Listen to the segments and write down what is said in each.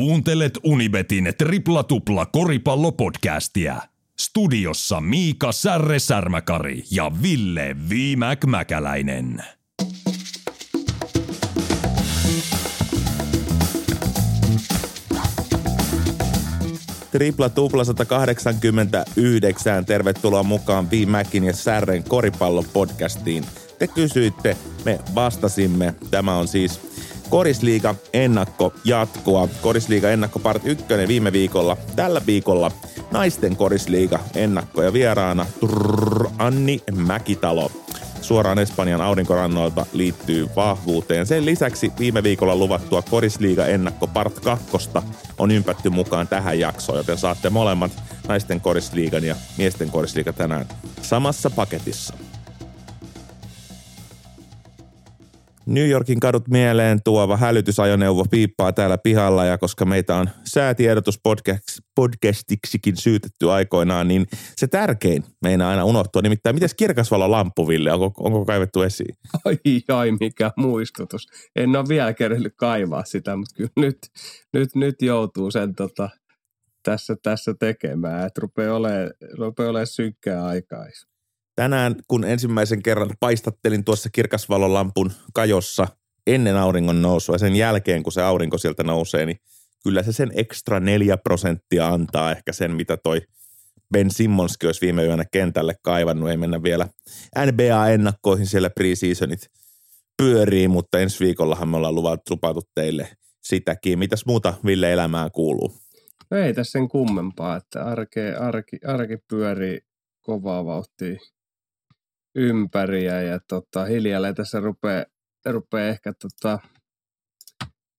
Kuuntelet Unibetin tripla tupla koripallopodcastia. Studiossa Miika Särre Särmäkari ja Ville Viimäk Mäkäläinen. Tripla tupla 189. Tervetuloa mukaan Viimäkin ja Särren koripallopodcastiin. Te kysyitte, me vastasimme. Tämä on siis Korisliiga ennakko jatkoa. Korisliiga ennakko part 1 viime viikolla. Tällä viikolla naisten korisliiga ennakko ja vieraana trrr, Anni Mäkitalo. Suoraan Espanjan aurinkorannoilta liittyy vahvuuteen. Sen lisäksi viime viikolla luvattua Korisliiga ennakko part 2 on ympätty mukaan tähän jaksoon, joten saatte molemmat naisten korisliigan ja miesten korisliiga tänään samassa paketissa. New Yorkin kadut mieleen tuova hälytysajoneuvo piippaa täällä pihalla ja koska meitä on säätiedotus podcastiksikin syytetty aikoinaan, niin se tärkein meinaa aina unohtua. Nimittäin, miten kirkasvalo lampuville, onko, onko kaivettu esiin? Ai ai, mikä muistutus. En ole vielä kerännyt kaivaa sitä, mutta kyllä nyt, nyt, nyt joutuu sen tota, tässä, tässä tekemään, että rupeaa olemaan, rupeaa olemaan synkkää aikaa tänään, kun ensimmäisen kerran paistattelin tuossa kirkasvalolampun kajossa ennen auringon nousua ja sen jälkeen, kun se aurinko sieltä nousee, niin kyllä se sen ekstra neljä prosenttia antaa ehkä sen, mitä toi Ben Simmonskin olisi viime yönä kentälle kaivannut. Ei mennä vielä NBA-ennakkoihin siellä preseasonit pyörii, mutta ensi viikollahan me ollaan luvattu, lupattu teille sitäkin. Mitäs muuta Ville elämää kuuluu? Ei tässä sen kummempaa, että arke, arki, arki pyörii kovaa vauhtia ympäriä ja tota, hiljalleen tässä rupeaa, rupeaa ehkä, tota,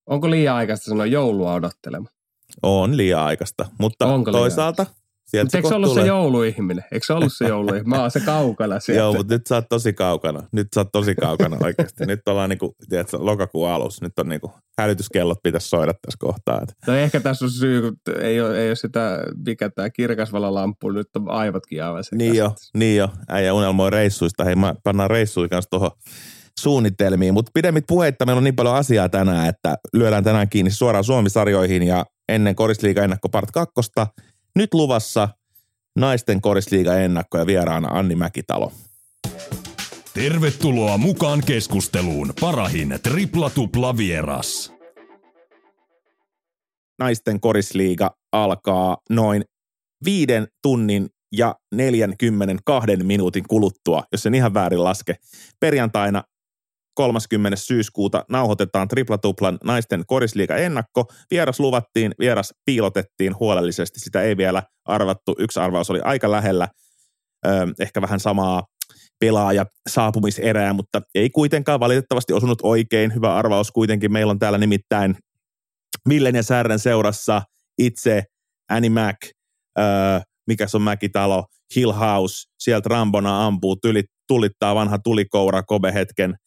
onko liian aikaista sanoa joulua odottelemaan? On liian aikaista, mutta Onko toisaalta Sieltä Mutta eikö se ollut tulee... se jouluihminen? Eikö se ollut se jouluihminen? Mä oon se kaukana sieltä. Joo, mutta nyt sä oot tosi kaukana. Nyt sä oot tosi kaukana oikeasti. Nyt ollaan niinku, tiedätkö, lokakuun alussa. Nyt on niinku, hälytyskellot pitäisi soida tässä kohtaa. No ehkä tässä on syy, kun ei ole, ei ole sitä, mikä tämä kirkasvalolampu, nyt on aivotkin aivan Niin jo, niin jo. Äijä unelmoi reissuista. Hei, mä pannaan reissuja kanssa tuohon suunnitelmiin. Mutta pidemmit puheitta, meillä on niin paljon asiaa tänään, että lyödään tänään kiinni suoraan Suomi-sarjoihin ja ennen Korisliiga ennakko part 2 nyt luvassa naisten korisliiga ennakko ja vieraana Anni Mäkitalo. Tervetuloa mukaan keskusteluun parahin tripla vieras. Naisten korisliiga alkaa noin viiden tunnin ja 42 minuutin kuluttua, jos en ihan väärin laske. Perjantaina 30. syyskuuta nauhoitetaan triplatuplan naisten korisliiga ennakko. Vieras luvattiin, vieras piilotettiin huolellisesti. Sitä ei vielä arvattu. Yksi arvaus oli aika lähellä. Ö, ehkä vähän samaa pelaaja saapumiserää, mutta ei kuitenkaan valitettavasti osunut oikein. Hyvä arvaus kuitenkin. Meillä on täällä nimittäin Millen ja Särren seurassa itse Annie Mac, ö, mikä se on Mäkitalo, Hill House, sieltä Rambona ampuu, tylit, tulittaa vanha tulikoura Kobe hetken –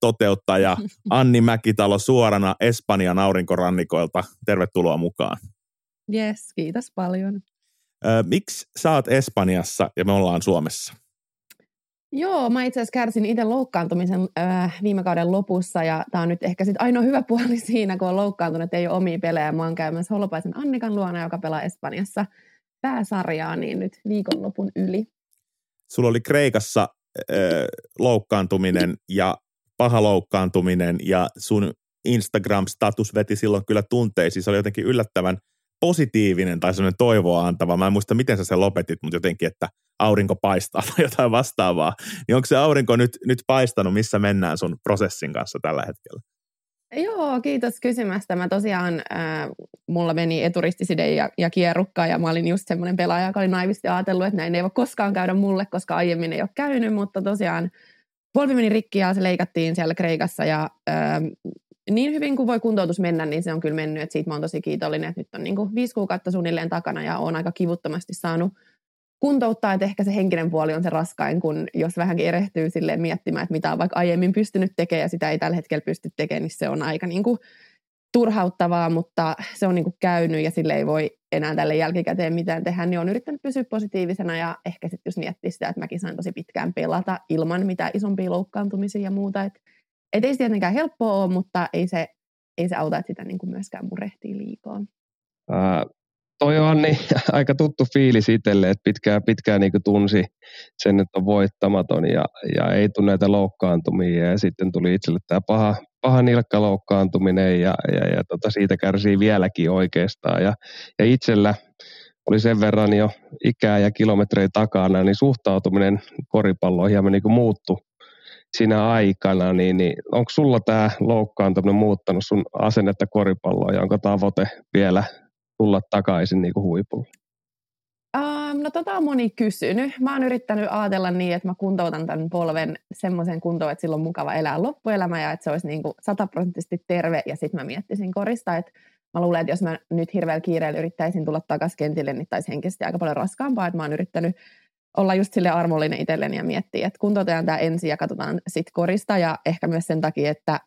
toteuttaja Anni Mäkitalo suorana Espanjan aurinkorannikoilta. Tervetuloa mukaan. Yes, kiitos paljon. Miksi sä oot Espanjassa ja me ollaan Suomessa? Joo, mä itse asiassa kärsin itse loukkaantumisen äh, viime kauden lopussa ja tämä on nyt ehkä sitten ainoa hyvä puoli siinä, kun on loukkaantunut, että ei ole omia pelejä. Mä oon käymässä Holopaisen Annikan luona, joka pelaa Espanjassa pääsarjaa, niin nyt viikonlopun yli. Sulla oli Kreikassa äh, loukkaantuminen ja paha loukkaantuminen ja sun Instagram-status veti silloin kyllä tunteisiin. Se oli jotenkin yllättävän positiivinen tai sellainen toivoa antava. Mä en muista, miten sä sen lopetit, mutta jotenkin, että aurinko paistaa tai jotain vastaavaa. Niin onko se aurinko nyt, nyt paistanut, missä mennään sun prosessin kanssa tällä hetkellä? Joo, kiitos kysymästä. Mä tosiaan, äh, mulla meni eturistiside ja, ja kierrukka ja mä olin just semmoinen pelaaja, joka oli naivisti ajatellut, että näin ei voi koskaan käydä mulle, koska aiemmin ei ole käynyt, mutta tosiaan polvi meni rikki ja se leikattiin siellä Kreikassa ja ää, niin hyvin kuin voi kuntoutus mennä, niin se on kyllä mennyt, että siitä mä oon tosi kiitollinen, että nyt on niin kuin viisi kuukautta suunnilleen takana ja on aika kivuttomasti saanut kuntouttaa, että ehkä se henkinen puoli on se raskain, kun jos vähänkin erehtyy silleen miettimään, että mitä on vaikka aiemmin pystynyt tekemään ja sitä ei tällä hetkellä pysty tekemään, niin se on aika niin kuin turhauttavaa, mutta se on niin kuin käynyt ja sille ei voi enää tälle jälkikäteen mitään tehdä, niin on yrittänyt pysyä positiivisena ja ehkä sitten jos miettii sitä, että mäkin sain tosi pitkään pelata ilman mitään isompia loukkaantumisia ja muuta, että et ei se tietenkään helppoa ole, mutta ei se ei se auta, että sitä niin kuin myöskään murehtii liikaa. Toi on niin, aika tuttu fiilis itselle, että pitkään, pitkään niin tunsi sen, että on voittamaton ja, ja ei tule näitä loukkaantumia. Ja sitten tuli itselle tämä paha, paha nilkkaloukkaantuminen ja, ja, ja tota, siitä kärsii vieläkin oikeastaan. Ja, ja itsellä oli sen verran jo ikää ja kilometrejä takana, niin suhtautuminen koripalloon hieman niin muuttu siinä aikana, niin, niin onko sulla tämä loukkaantuminen muuttanut sun asennetta koripalloon ja onko tavoite vielä tulla takaisin niin kuin huipulle? Um, no tota on moni kysynyt. Mä oon yrittänyt ajatella niin, että mä kuntoutan tämän polven semmoisen kuntoon, että sillä on mukava elää loppuelämä ja että se olisi niin kuin sataprosenttisesti terve ja sitten mä miettisin korista, että mä luulen, että jos mä nyt hirveällä kiireellä yrittäisin tulla takaisin kentille, niin taisi henkisesti aika paljon raskaampaa, että mä oon yrittänyt olla just sille armollinen itselleni ja miettiä, että kuntoutetaan tämä ensin ja katsotaan sit korista ja ehkä myös sen takia, että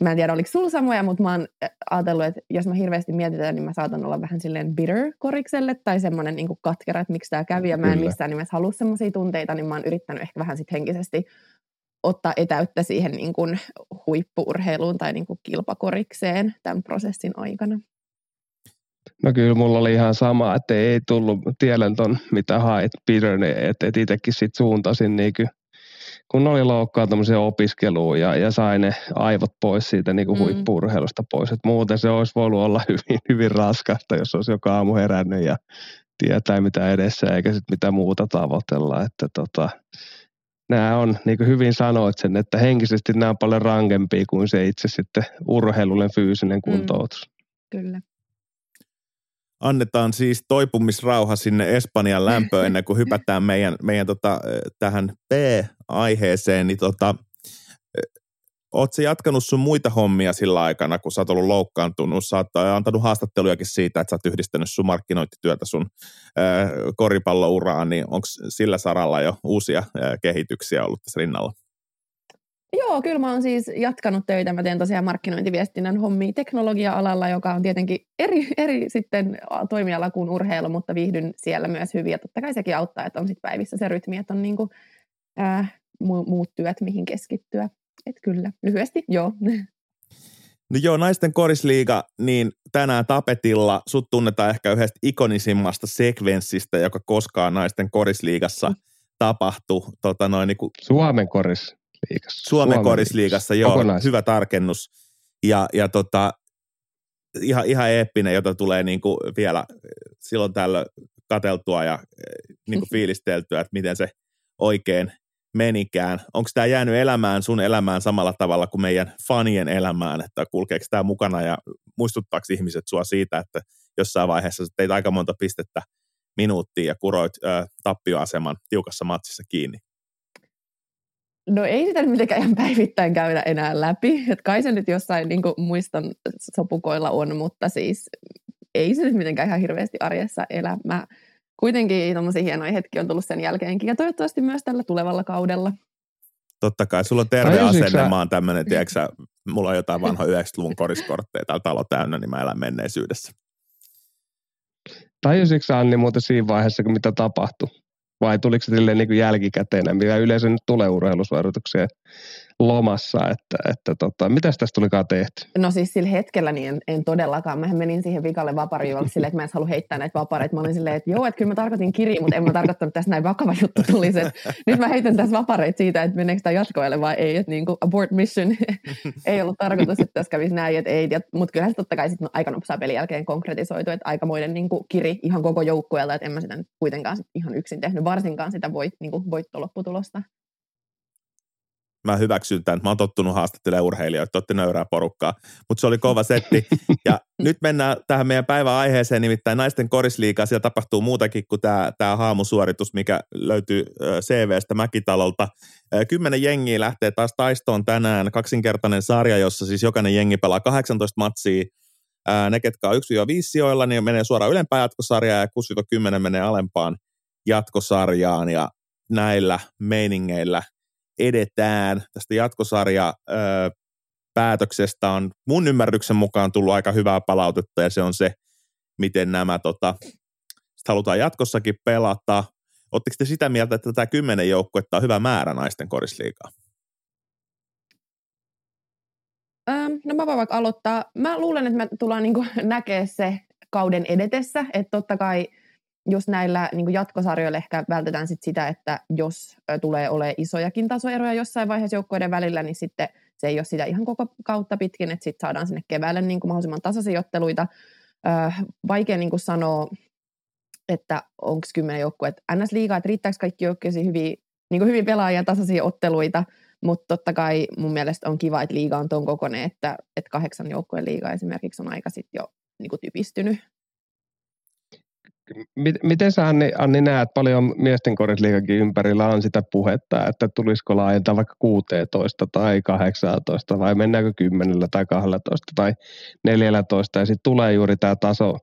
mä en tiedä oliko sulla samoja, mutta mä oon ajatellut, että jos mä hirveästi mietitään, niin mä saatan olla vähän silleen bitter korikselle tai semmoinen niin katkera, että miksi tämä kävi ja mä en missään nimessä halua semmoisia tunteita, niin mä oon yrittänyt ehkä vähän sit henkisesti ottaa etäyttä siihen niin kuin huippuurheiluun tai niin kuin kilpakorikseen tämän prosessin aikana. No kyllä mulla oli ihan sama, että ei tullut tiedän ton, mitä hait Peter, että et itsekin sit suuntasin niin kuin, kun oli loukkaantumisen opiskeluun ja, ja sai ne aivot pois siitä niin kuin mm. huippuurheilusta pois. Et muuten se olisi voinut olla hyvin, hyvin raskasta, jos olisi joka aamu herännyt ja tietää mitä edessä eikä sit mitä muuta tavoitella. Että tota, nämä on, niin kuin hyvin sanoit sen, että henkisesti nämä on paljon rankempia kuin se itse sitten urheilullinen fyysinen mm. kuntoutus. Mm, kyllä annetaan siis toipumisrauha sinne Espanjan lämpöön ennen kuin hypätään meidän, meidän tota, tähän B-aiheeseen, niin tota, Oletko jatkanut sun muita hommia sillä aikana, kun sä oot ollut loukkaantunut? Sä oot antanut haastattelujakin siitä, että sä oot yhdistänyt sun markkinointityötä sun koripallouraan, niin onko sillä saralla jo uusia kehityksiä ollut tässä rinnalla? Joo, kyllä mä oon siis jatkanut töitä. Mä teen tosiaan markkinointiviestinnän hommia teknologia-alalla, joka on tietenkin eri, eri sitten toimiala kuin urheilu, mutta viihdyn siellä myös hyvin. Ja totta kai sekin auttaa, että on sitten päivissä se rytmi, että on niinku, äh, muut työt, mihin keskittyä. Että kyllä, lyhyesti joo. No joo, naisten korisliiga, niin tänään tapetilla sut tunnetaan ehkä yhdestä ikonisimmasta sekvenssistä, joka koskaan naisten korisliigassa mm. tapahtui. Tota noin, niin kuin, Suomen koris liigassa. Suomen, Suomen korisliigassa, joo, Kokonais. hyvä tarkennus. Ja, ja tota, ihan, ihan eeppinen, jota tulee niin kuin vielä silloin tällöin kateltua ja niin kuin fiilisteltyä, että miten se oikein menikään. Onko tämä jäänyt elämään sun elämään samalla tavalla kuin meidän fanien elämään, että kulkeeko tämä mukana ja muistuttaako ihmiset sua siitä, että jossain vaiheessa teit aika monta pistettä minuuttia ja kuroit ö, tappioaseman tiukassa matsissa kiinni? No ei sitä nyt mitenkään ihan päivittäin käydä enää läpi. Et kai se nyt jossain niin muistan sopukoilla on, mutta siis ei se nyt mitenkään ihan hirveästi arjessa elä. Mä kuitenkin tuommoisia hienoja hetkiä on tullut sen jälkeenkin ja toivottavasti myös tällä tulevalla kaudella. Totta kai, sulla on terve asenne, sä... mä oon tämmönen, tiedätkö mulla on jotain vanha 90-luvun koriskortteja täällä talo täynnä, niin mä elän menneisyydessä. Tajusitko Anni muuten siinä vaiheessa, kun mitä tapahtui? Vai tuliko se niin jälkikäteen, mitä yleensä nyt tulee urheilusvaroituksia lomassa, että, että tota, mitä tästä tulikaan tehty? No siis sillä hetkellä niin en, en todellakaan. Mä menin siihen vikalle vaparijuolle silleen, että mä en halua heittää näitä vapareita. Mä olin silleen, että joo, että kyllä mä tarkoitin kirja, mutta en mä tarkoittanut, että tässä näin vakava juttu tulisi. Nyt mä heitän tässä vapareita siitä, että meneekö tämä jatkoille vai ei. Että niin kuin abort mission ei ollut tarkoitus, että tässä kävisi näin, että ei. Mutta kyllähän se totta kai sitten aika nopsaa pelin jälkeen konkretisoitu, että aikamoinen niin kuin kiri ihan koko joukkueelta, että en mä sitä nyt kuitenkaan sit ihan yksin tehnyt, varsinkaan sitä voit, niin kuin voittolopputulosta mä hyväksyn tämän. Mä oon tottunut haastattelemaan urheilijoita, totti nöyrää porukkaa, mutta se oli kova setti. Ja nyt mennään tähän meidän päivän aiheeseen, nimittäin naisten korisliikaa. Siellä tapahtuu muutakin kuin tämä, tämä haamusuoritus, mikä löytyy CVstä Mäkitalolta. Kymmenen jengiä lähtee taas taistoon tänään. Kaksinkertainen sarja, jossa siis jokainen jengi pelaa 18 matsia. Ne, ketkä on 1-5 sijoilla, niin menee suoraan ylempään jatkosarjaan ja 6-10 menee alempaan jatkosarjaan. Ja näillä meiningeillä – edetään. Tästä jatkosarja päätöksestä on mun ymmärryksen mukaan tullut aika hyvää palautetta ja se on se, miten nämä tota, halutaan jatkossakin pelata. Oletteko te sitä mieltä, että tämä kymmenen joukkuetta on hyvä määrä naisten korisliikaa? No mä voin vaikka aloittaa. Mä luulen, että me tullaan niin näkee se kauden edetessä, että totta kai just näillä niin jatkosarjoilla ehkä vältetään sit sitä, että jos tulee ole isojakin tasoeroja jossain vaiheessa joukkueiden välillä, niin sitten se ei ole sitä ihan koko kautta pitkin, että sitten saadaan sinne keväälle niin kuin mahdollisimman. Äh, vaikea niin kuin sanoa, että onko kymmenen joukkueet ns. liigaa, että riittääkö kaikki joukkueisiin hyvin, niin hyvin pelaajia tasaisia otteluita, mutta totta kai mun mielestä on kiva, että liiga on tuon kokoinen, että, että kahdeksan joukkueen liiga esimerkiksi on aika sitten jo niin kuin typistynyt Miten sä Anni, Anni näet, paljon miesten korisliikakin ympärillä on sitä puhetta, että tulisiko laajentaa vaikka 16 tai 18 vai mennäänkö 10 tai 12 tai 14 ja sitten tulee juuri tämä taso,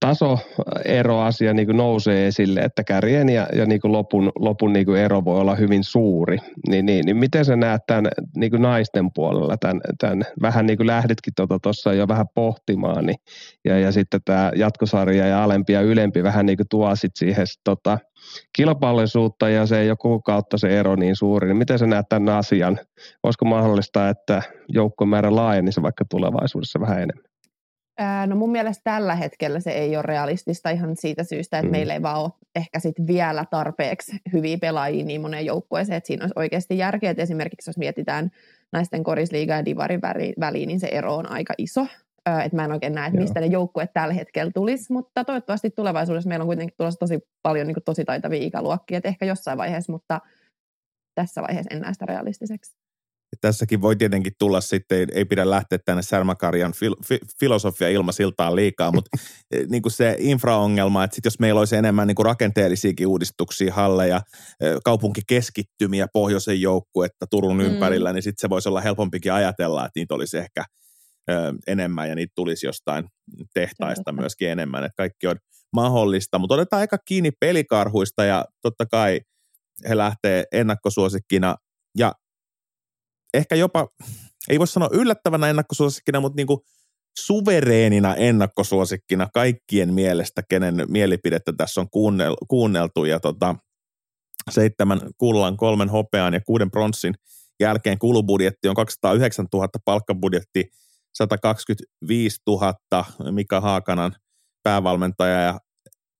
tasoeroasia niin nousee esille, että kärjen ja, ja niin lopun, lopun niin ero voi olla hyvin suuri. Ni, niin, niin miten sä näet tämän niin naisten puolella, tämän, tämän, vähän niin kuin lähditkin tuossa tota, jo vähän pohtimaan, niin, ja, ja sitten tämä jatkosarja ja alempi ja ylempi pidempi vähän niin kuin tuo sit siihen tota, kilpailullisuutta ja se joku kautta se ero niin suuri. Niin miten sä näet tämän asian? Olisiko mahdollista, että joukkomäärä laajenisi vaikka tulevaisuudessa vähän enemmän? No mun mielestä tällä hetkellä se ei ole realistista ihan siitä syystä, että mm. meillä ei vaan ole ehkä sit vielä tarpeeksi hyviä pelaajia niin moneen joukkueeseen, että siinä olisi oikeasti järkeä, että esimerkiksi jos mietitään naisten korisliiga ja divarin väliin, niin se ero on aika iso että mä en oikein näe, että mistä Joo. ne joukkueet tällä hetkellä tulisi, mutta toivottavasti tulevaisuudessa meillä on kuitenkin tulossa tosi paljon niin kuin, tosi taitavia ikäluokkia, että ehkä jossain vaiheessa, mutta tässä vaiheessa en näe sitä realistiseksi. Tässäkin voi tietenkin tulla sitten, ei pidä lähteä tänne Särmäkarjan fil, fi, filosofia ilmasiltaan liikaa, mutta e, niin kuin se infraongelma, että sit jos meillä olisi enemmän niin kuin rakenteellisiakin uudistuksia, halleja, e, kaupunkikeskittymiä pohjoisen joukkuetta Turun mm. ympärillä, niin sitten se voisi olla helpompikin ajatella, että niitä olisi ehkä – ö, enemmän ja niitä tulisi jostain tehtaista myöskin enemmän, että kaikki on mahdollista, mutta otetaan aika kiinni pelikarhuista ja totta kai he lähtee ennakkosuosikkina ja ehkä jopa, ei voi sanoa yllättävänä ennakkosuosikkina, mutta niin kuin suvereenina ennakkosuosikkina kaikkien mielestä, kenen mielipidettä tässä on kuunneltu. Ja tota, seitsemän kullan, kolmen hopean ja kuuden pronssin jälkeen kulubudjetti on 209 000 palkkabudjetti 125 000 Mika Haakanan päävalmentaja ja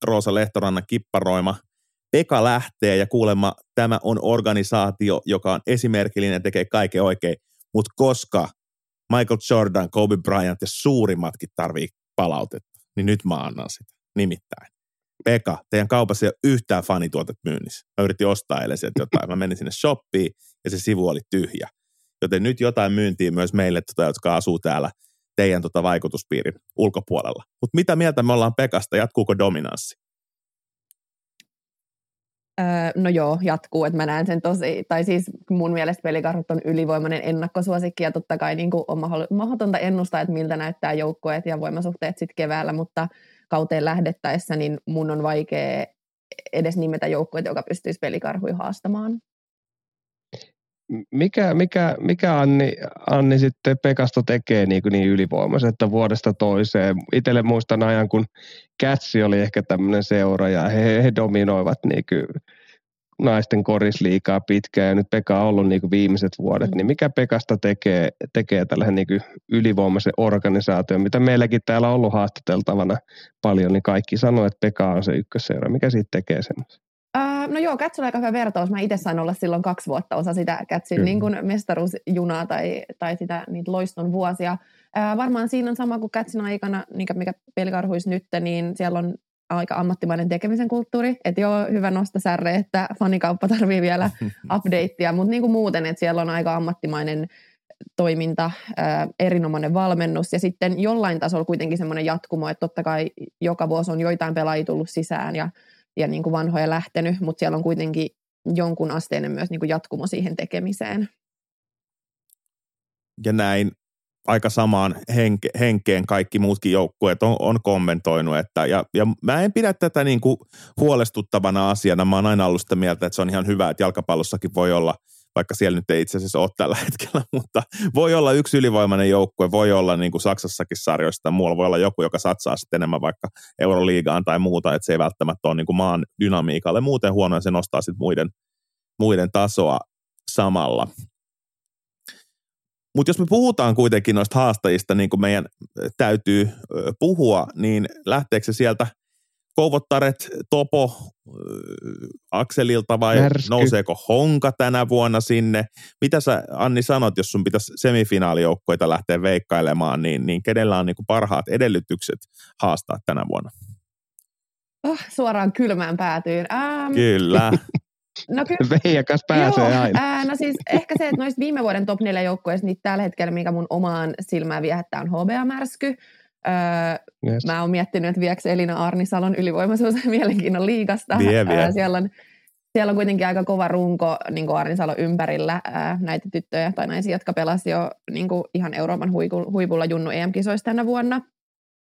Roosa Lehtorannan kipparoima. Peka lähtee ja kuulemma tämä on organisaatio, joka on esimerkillinen, tekee kaiken oikein, mutta koska Michael Jordan, Kobe Bryant ja suurimmatkin tarvii palautetta, niin nyt mä annan sitä. Nimittäin. Peka, teidän kaupassa ei ole yhtään fanituotet myynnissä. Mä yritin ostaa eilen sieltä jotain. Mä menin sinne shoppiin ja se sivu oli tyhjä. Joten nyt jotain myyntiä myös meille, tota, jotka asuu täällä teidän tota, vaikutuspiirin ulkopuolella. Mutta mitä mieltä me ollaan Pekasta? Jatkuuko dominanssi? Öö, no joo, jatkuu, että mä näen sen tosi, tai siis mun mielestä pelikarhut on ylivoimainen ennakkosuosikki ja totta kai niin kuin on mahdotonta ennustaa, että miltä näyttää joukkueet ja voimasuhteet sitten keväällä, mutta kauteen lähdettäessä niin mun on vaikea edes nimetä joukkueet, joka pystyisi pelikarhuja haastamaan mikä, mikä, mikä Anni, Anni sitten Pekasta tekee niin, niin ylivoimaisen, että vuodesta toiseen. Itelle muistan ajan, kun Kätsi oli ehkä tämmöinen seura ja he, he dominoivat niin kuin naisten korisliikaa pitkään ja nyt Pekka on ollut niin kuin viimeiset vuodet, mm. niin mikä Pekasta tekee, tekee tällaisen niin ylivoimaisen organisaation, mitä meilläkin täällä on ollut haastateltavana paljon, niin kaikki sanoo, että Pekka on se ykkösseura. Mikä siitä tekee semmoisen? Uh, no joo, Cats on aika hyvä vertaus. Mä itse sain olla silloin kaksi vuotta osa sitä Catsin niin kuin mestaruusjunaa tai, tai sitä, niitä loiston vuosia. Uh, varmaan siinä on sama kuin Catsin aikana, mikä, mikä pelikarhuisi nyt, niin siellä on aika ammattimainen tekemisen kulttuuri. Että joo, hyvä nosta särre, että fanikauppa tarvii vielä updatea, mutta niin kuin muuten, että siellä on aika ammattimainen toiminta, ää, erinomainen valmennus ja sitten jollain tasolla kuitenkin semmoinen jatkumo, että totta kai joka vuosi on joitain pelaajia tullut sisään ja ja niin kuin vanhoja lähtenyt, mutta siellä on kuitenkin jonkun asteinen myös niin kuin jatkumo siihen tekemiseen. Ja näin aika samaan henke, henkeen kaikki muutkin joukkueet on, on kommentoinut. Että, ja, ja mä en pidä tätä niin kuin huolestuttavana asiana. Mä oon aina ollut sitä mieltä, että se on ihan hyvä, että jalkapallossakin voi olla – vaikka siellä nyt ei itse asiassa ole tällä hetkellä, mutta voi olla yksi ylivoimainen joukkue, voi olla niin kuin Saksassakin sarjoista, muualla voi olla joku, joka satsaa sitten enemmän vaikka Euroliigaan tai muuta, että se ei välttämättä ole niin kuin maan dynamiikalle muuten huono, ja se nostaa sitten muiden, muiden tasoa samalla. Mutta jos me puhutaan kuitenkin noista haastajista, niin kuin meidän täytyy puhua, niin lähteekö se sieltä Kouvottaret, Topo, Akselilta vai Märsky. nouseeko Honka tänä vuonna sinne? Mitä sä Anni sanot, jos sun pitäisi semifinaalijoukkoita lähteä veikkailemaan, niin, niin kenellä on niin kuin parhaat edellytykset haastaa tänä vuonna? Oh, suoraan kylmään päätyyn. Um, Kyllä. No kyllä. Veijakas pääsee Joo, aina. Ää, no siis ehkä se, että noista viime vuoden top 4 joukkueista, niin tällä hetkellä, mikä mun omaan silmään viehättää, on HBA-märsky. Öö, yes. Mä oon miettinyt, että viekö Elina Arnisalon ylivoimaisuus mielenkiinnon liikasta. Vie, vie. Öö, siellä, on, siellä on kuitenkin aika kova runko niin kuin Arnisalon ympärillä ää, näitä tyttöjä tai naisia, jotka pelasivat jo niin kuin ihan Euroopan huipulla Junnu EM-kisoissa tänä vuonna.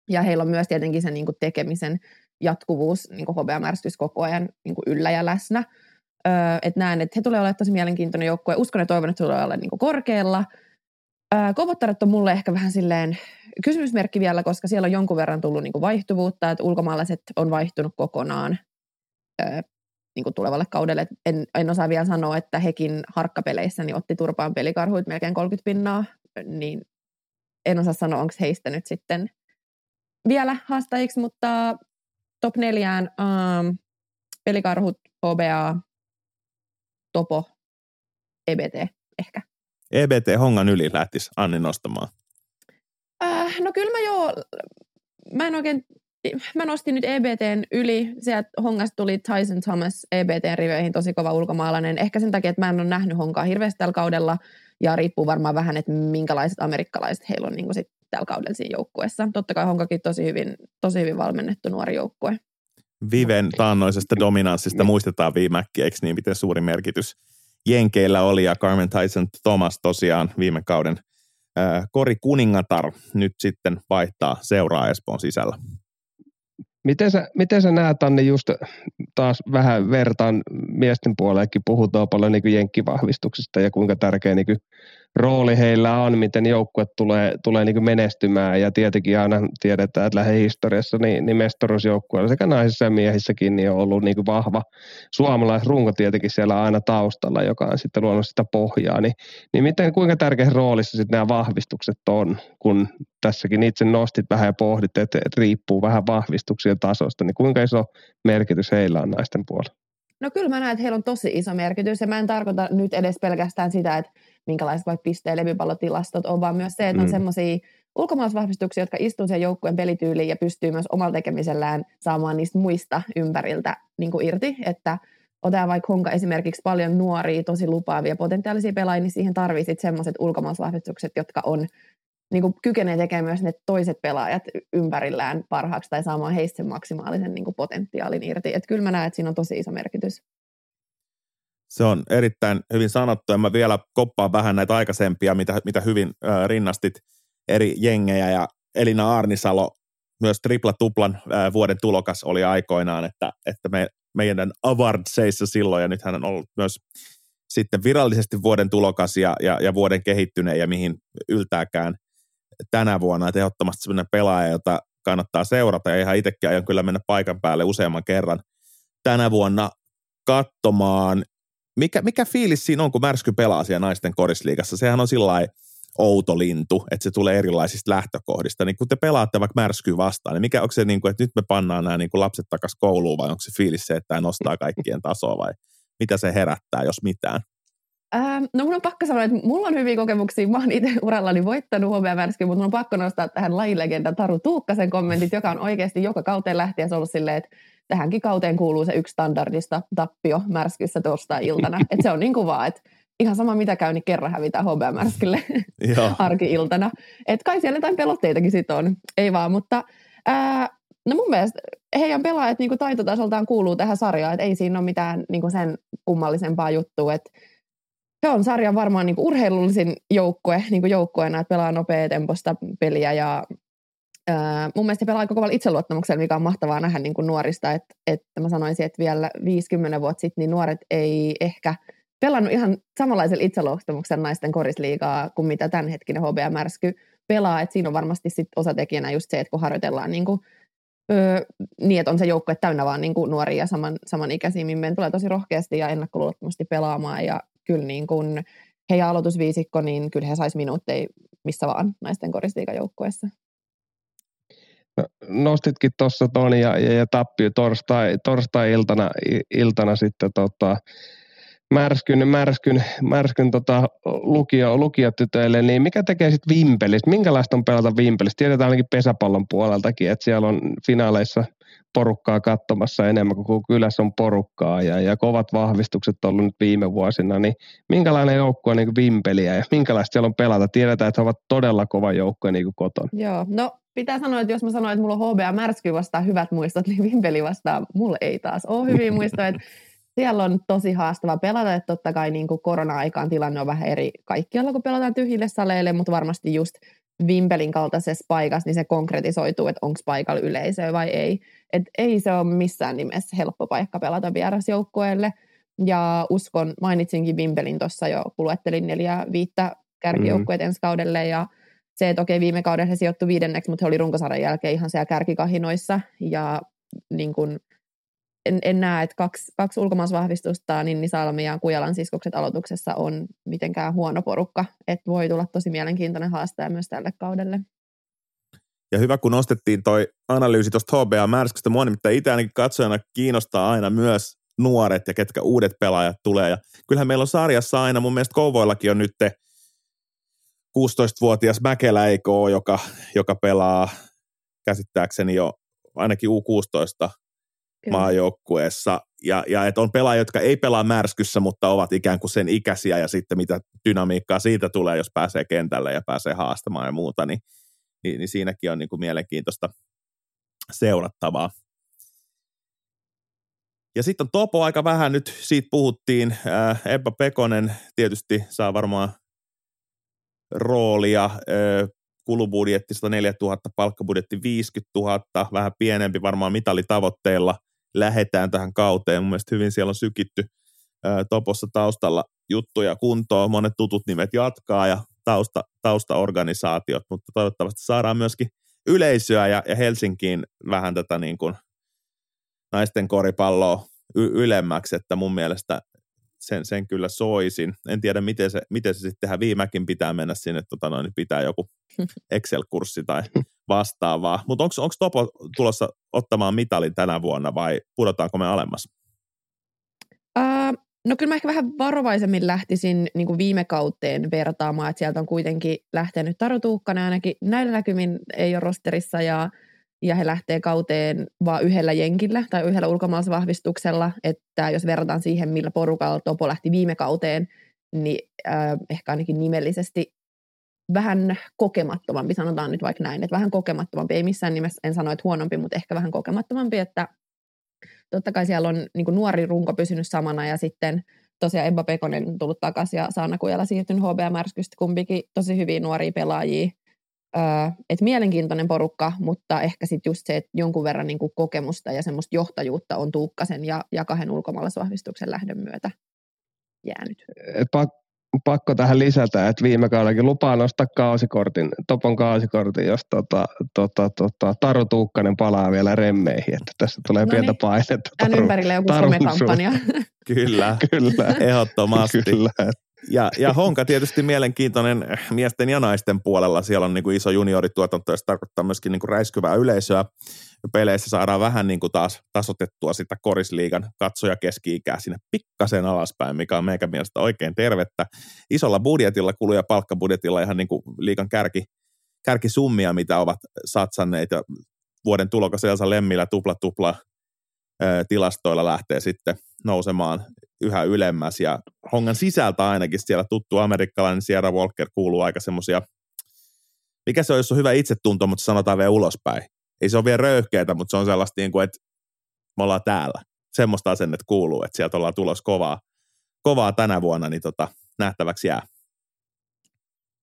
Ja heillä on myös tietenkin se niin kuin tekemisen jatkuvuus niin kuin HBA-märskys koko ajan niin kuin yllä ja läsnä. Öö, että näen, että he tulevat olemaan tosi mielenkiintoinen joukkue. Uskon ja toivon, että tulevat olemaan niin korkealla. Kovottaret on mulle ehkä vähän silleen kysymysmerkki vielä, koska siellä on jonkun verran tullut niin kuin vaihtuvuutta, että ulkomaalaiset on vaihtunut kokonaan öö, niin kuin tulevalle kaudelle. En, en osaa vielä sanoa, että hekin harkkapeleissä niin otti turpaan pelikarhuit melkein 30 pinnaa, niin en osaa sanoa, onko heistä nyt sitten vielä haastajiksi, mutta top neljään um, pelikarhut, HBA, Topo, EBT ehkä. EBT Hongan yli lähtisi Anni nostamaan. Äh, no kyllä mä joo, mä en oikein, mä nostin nyt EBTn yli. Sieltä Hongasta tuli Tyson Thomas EBTn riveihin tosi kova ulkomaalainen. Ehkä sen takia, että mä en ole nähnyt Honkaa hirveästi tällä kaudella. Ja riippuu varmaan vähän, että minkälaiset amerikkalaiset heillä on niin sit tällä kaudella siinä joukkueessa. Totta kai Honkakin tosi hyvin, tosi hyvin valmennettu nuori joukkue. Viven taannoisesta dominanssista muistetaan viimeksi, eikö niin, miten suuri merkitys Jenkeillä oli ja Carmen Tyson Thomas tosiaan viime kauden Kori Kuningatar nyt sitten vaihtaa seuraa Espoon sisällä. Miten sä, miten sä näet, Anni, just taas vähän vertaan miesten puolellekin puhutaan paljon niin jenkkivahvistuksista ja kuinka tärkeä niin rooli heillä on, miten joukkue tulee, tulee niin menestymään ja tietenkin aina tiedetään, että lähihistoriassa niin, niin mestaruusjoukkueella sekä naisissa ja miehissäkin niin on ollut niin vahva suomalaisrunko tietenkin siellä aina taustalla, joka on sitten luonut sitä pohjaa, niin, niin miten, kuinka tärkeässä roolissa sitten nämä vahvistukset on, kun tässäkin itse nostit vähän ja pohdit, että, että riippuu vähän vahvistuksien tasosta, niin kuinka iso merkitys heillä on naisten puolella? No kyllä mä näen, että heillä on tosi iso merkitys ja mä en tarkoita nyt edes pelkästään sitä, että minkälaiset vaikka pisteen levypallotilastot on, vaan myös se, että mm. on semmoisia ulkomaalaisvahvistuksia, jotka istuu sen joukkueen pelityyliin ja pystyy myös omalla tekemisellään saamaan niistä muista ympäriltä niin kuin irti, että otetaan vaikka Honka esimerkiksi paljon nuoria, tosi lupaavia potentiaalisia pelaajia, niin siihen tarvii semmoiset ulkomaalaisvahvistukset, jotka on niin kuin kykenee tekemään myös ne toiset pelaajat ympärillään parhaaksi tai saamaan heistä sen maksimaalisen niin kuin potentiaalin irti. Että kyllä mä näen, että siinä on tosi iso merkitys. Se on erittäin hyvin sanottu ja mä vielä koppaan vähän näitä aikaisempia, mitä, mitä hyvin äh, rinnastit eri jengejä ja Elina Arnisalo, myös tripla-tuplan äh, vuoden tulokas oli aikoinaan, että, että me, meidän awardseissa silloin ja nyt hän on ollut myös sitten virallisesti vuoden tulokas ja, ja, ja vuoden kehittyneen ja mihin yltääkään tänä vuonna, että ehdottomasti sellainen pelaaja, jota kannattaa seurata ja ihan itsekin aion kyllä mennä paikan päälle useamman kerran tänä vuonna katsomaan mikä, mikä fiilis siinä on, kun Märsky pelaa siellä naisten korisliigassa? Sehän on sillä outo lintu, että se tulee erilaisista lähtökohdista. Niin kun te pelaatte vaikka märskyä vastaan, niin mikä onko se, niin kuin, että nyt me pannaan nämä niin lapset takaisin kouluun vai onko se fiilis se, että tämä nostaa kaikkien tasoa vai mitä se herättää, jos mitään? Ähm, no mun on pakko sanoa, että mulla on hyviä kokemuksia. Mä oon itse urallani voittanut värsky, mutta mun on pakko nostaa tähän lajilegenda Taru Tuukkasen kommentit, joka on oikeasti joka kauteen lähtien ollut silleen, että tähänkin kauteen kuuluu se yksi standardista tappio märskyssä torstai-iltana. että se on niin kuin vaan, että ihan sama mitä käy, niin kerran hävitään HB-märskylle arki-iltana. Että kai siellä jotain pelotteitakin sitten on. Ei vaan, mutta ää, no mun mielestä heidän pelaajat niin kuin taitotasoltaan kuuluu tähän sarjaan, että ei siinä ole mitään niin kuin sen kummallisempaa juttua, että he on sarjan varmaan niin kuin urheilullisin joukkue, niin kuin joukkueena, että pelaa nopea temposta peliä ja ää, mun mielestä pelaa aika kovalla itseluottamuksella, mikä on mahtavaa nähdä niin kuin nuorista, että, että mä sanoisin, että vielä 50 vuotta sitten niin nuoret ei ehkä pelannut ihan samanlaisella itseluottamuksen naisten korisliigaa kuin mitä tämänhetkinen HBA-märsky pelaa, että siinä on varmasti sit osatekijänä just se, että kun harjoitellaan niin kuin, öö, niin, että on se joukkue täynnä vaan niin kuin nuoria ja saman, samanikäisiä, niin tulee tosi rohkeasti ja ennakkoluulottomasti pelaamaan ja kyllä niin kuin heidän aloitusviisikko, niin kyllä he sais minuutteja missä vaan naisten korisliikajoukkueessa. No, nostitkin tuossa ton ja, ja, ja tappio torstai, torstai-iltana iltana sitten tota, märskyn, märskyn, märskyn tota, lukio, lukiotytöille, niin mikä tekee sitten Vimpelistä? Minkälaista on pelata Vimpelistä? Tiedetään ainakin pesäpallon puoleltakin, että siellä on finaaleissa porukkaa katsomassa enemmän kuin kylässä on porukkaa ja, ja kovat vahvistukset on ollut nyt viime vuosina, niin minkälainen joukkue on niin Vimpeliä ja minkälaista siellä on pelata? Tiedetään, että he ovat todella kova joukkue niin kotona. Joo, no pitää sanoa, että jos mä sanoin, että mulla on HBA Märsky vastaan hyvät muistot, niin Vimpeli vastaan mulla ei taas ole hyviä muistoja. Siellä on tosi haastava pelata, että totta kai niin kuin korona-aikaan tilanne on vähän eri kaikkialla, kun pelataan tyhjille saleille, mutta varmasti just Vimpelin kaltaisessa paikassa, niin se konkretisoituu, että onko paikalla yleisöä vai ei. Et ei se ole missään nimessä helppo paikka pelata vierasjoukkueelle. Ja uskon, mainitsinkin Vimpelin tuossa jo, kun luettelin neljä viittä kärkijoukkueet mm. ensi kaudelle ja se, että okei, viime kaudella he sijoittui viidenneksi, mutta he oli runkosarjan jälkeen ihan siellä kärkikahinoissa ja niin kun, en, en näe, että kaksi, kaksi ulkomaisvahvistusta, niin Salmi ja Kujalan siskokset aloituksessa on mitenkään huono porukka, että voi tulla tosi mielenkiintoinen haastaja myös tälle kaudelle. Ja hyvä, kun nostettiin toi analyysi tuosta HBA Märskystä. Mua nimittäin itse ainakin katsojana kiinnostaa aina myös nuoret ja ketkä uudet pelaajat tulee. Ja kyllähän meillä on sarjassa aina, mun mielestä Kouvoillakin on nyt 16-vuotias Mäkelä eikö ole, joka, joka pelaa käsittääkseni jo ainakin U16 Kyllä. maajoukkueessa. Ja, ja että on pelaajia, jotka ei pelaa märskyssä, mutta ovat ikään kuin sen ikäisiä ja sitten mitä dynamiikkaa siitä tulee, jos pääsee kentälle ja pääsee haastamaan ja muuta, niin, niin, niin siinäkin on niin kuin mielenkiintoista seurattavaa. Ja sitten on Topo aika vähän, nyt siitä puhuttiin. Äh, Ebba Pekonen tietysti saa varmaan roolia. Äh, kulubudjetti 104 000, palkkabudjetti 50 000, vähän pienempi varmaan mitalitavoitteilla – lähetään tähän kauteen. Mun mielestä hyvin siellä on sykitty ää, Topossa taustalla juttuja kuntoon, monet tutut nimet jatkaa ja tausta, taustaorganisaatiot, mutta toivottavasti saadaan myöskin yleisöä ja, ja Helsinkiin vähän tätä niin kuin naisten koripalloa y- ylemmäksi, että mun mielestä sen, sen kyllä soisin. En tiedä, miten se, miten se sitten tehdään. Viimäkin pitää mennä sinne, tota noin, niin pitää joku Excel-kurssi tai vastaavaa. Mutta onko Topo tulossa ottamaan mitalin tänä vuonna vai pudotaanko me alemmas? Uh, no kyllä mä ehkä vähän varovaisemmin lähtisin niin kuin viime kauteen vertaamaan, että sieltä on kuitenkin lähtenyt Taru Tuukkanen ainakin näillä näkymin ei ole rosterissa ja ja he lähtee kauteen vaan yhdellä jenkillä tai yhdellä ulkomaalaisvahvistuksella, että jos verrataan siihen, millä porukalla Topo lähti viime kauteen, niin äh, ehkä ainakin nimellisesti vähän kokemattomampi, sanotaan nyt vaikka näin, että vähän kokemattomampi, ei missään nimessä, en sano, että huonompi, mutta ehkä vähän kokemattomampi, että totta kai siellä on niin nuori runko pysynyt samana ja sitten tosiaan Ebba Pekonen tullut takaisin ja Saana Kujala siirtynyt HBM-märskystä kumpikin tosi hyviä nuoria pelaajia, että mielenkiintoinen porukka, mutta ehkä sitten just se, että jonkun verran niin kuin kokemusta ja semmoista johtajuutta on Tuukkasen ja, ja kahden ulkomaalaisvahvistuksen lähdön myötä jäänyt. Pak- pakko tähän lisätä, että viime kaudellakin lupaa nostaa kausikortin, Topon kausikortin, jos tota, tota, tota, Taru Tuukkanen palaa vielä remmeihin, että tässä tulee no pientä niin. painetta. Tämän ympärille joku somekampanja. Kyllä, Kyllä. ehdottomasti. Kyllä. Ja, ja Honka tietysti mielenkiintoinen miesten ja naisten puolella. Siellä on niin kuin iso juniorituotanto ja se tarkoittaa myöskin niin kuin räiskyvää yleisöä. Peleissä saadaan vähän niin kuin taas tasotettua sitä korisliigan katsoja keski-ikää sinne pikkasen alaspäin, mikä on meikä mielestä oikein tervettä. Isolla budjetilla, kulu- ja palkkabudjetilla ihan niin kuin liigan kärki, kärkisummia, mitä ovat satsanneet ja vuoden tulokas Elsa Lemmillä tupla tupla tilastoilla lähtee sitten nousemaan yhä ylemmäs ja Hongan sisältä ainakin siellä tuttu amerikkalainen Sierra Walker kuuluu aika semmoisia, mikä se on, jos on hyvä itsetunto, mutta sanotaan vielä ulospäin. Ei se ole vielä röyhkeätä, mutta se on sellaista niin kuin, että me ollaan täällä. Semmoista asennetta kuuluu, että sieltä ollaan tulos kovaa, kovaa tänä vuonna, niin tota, nähtäväksi jää.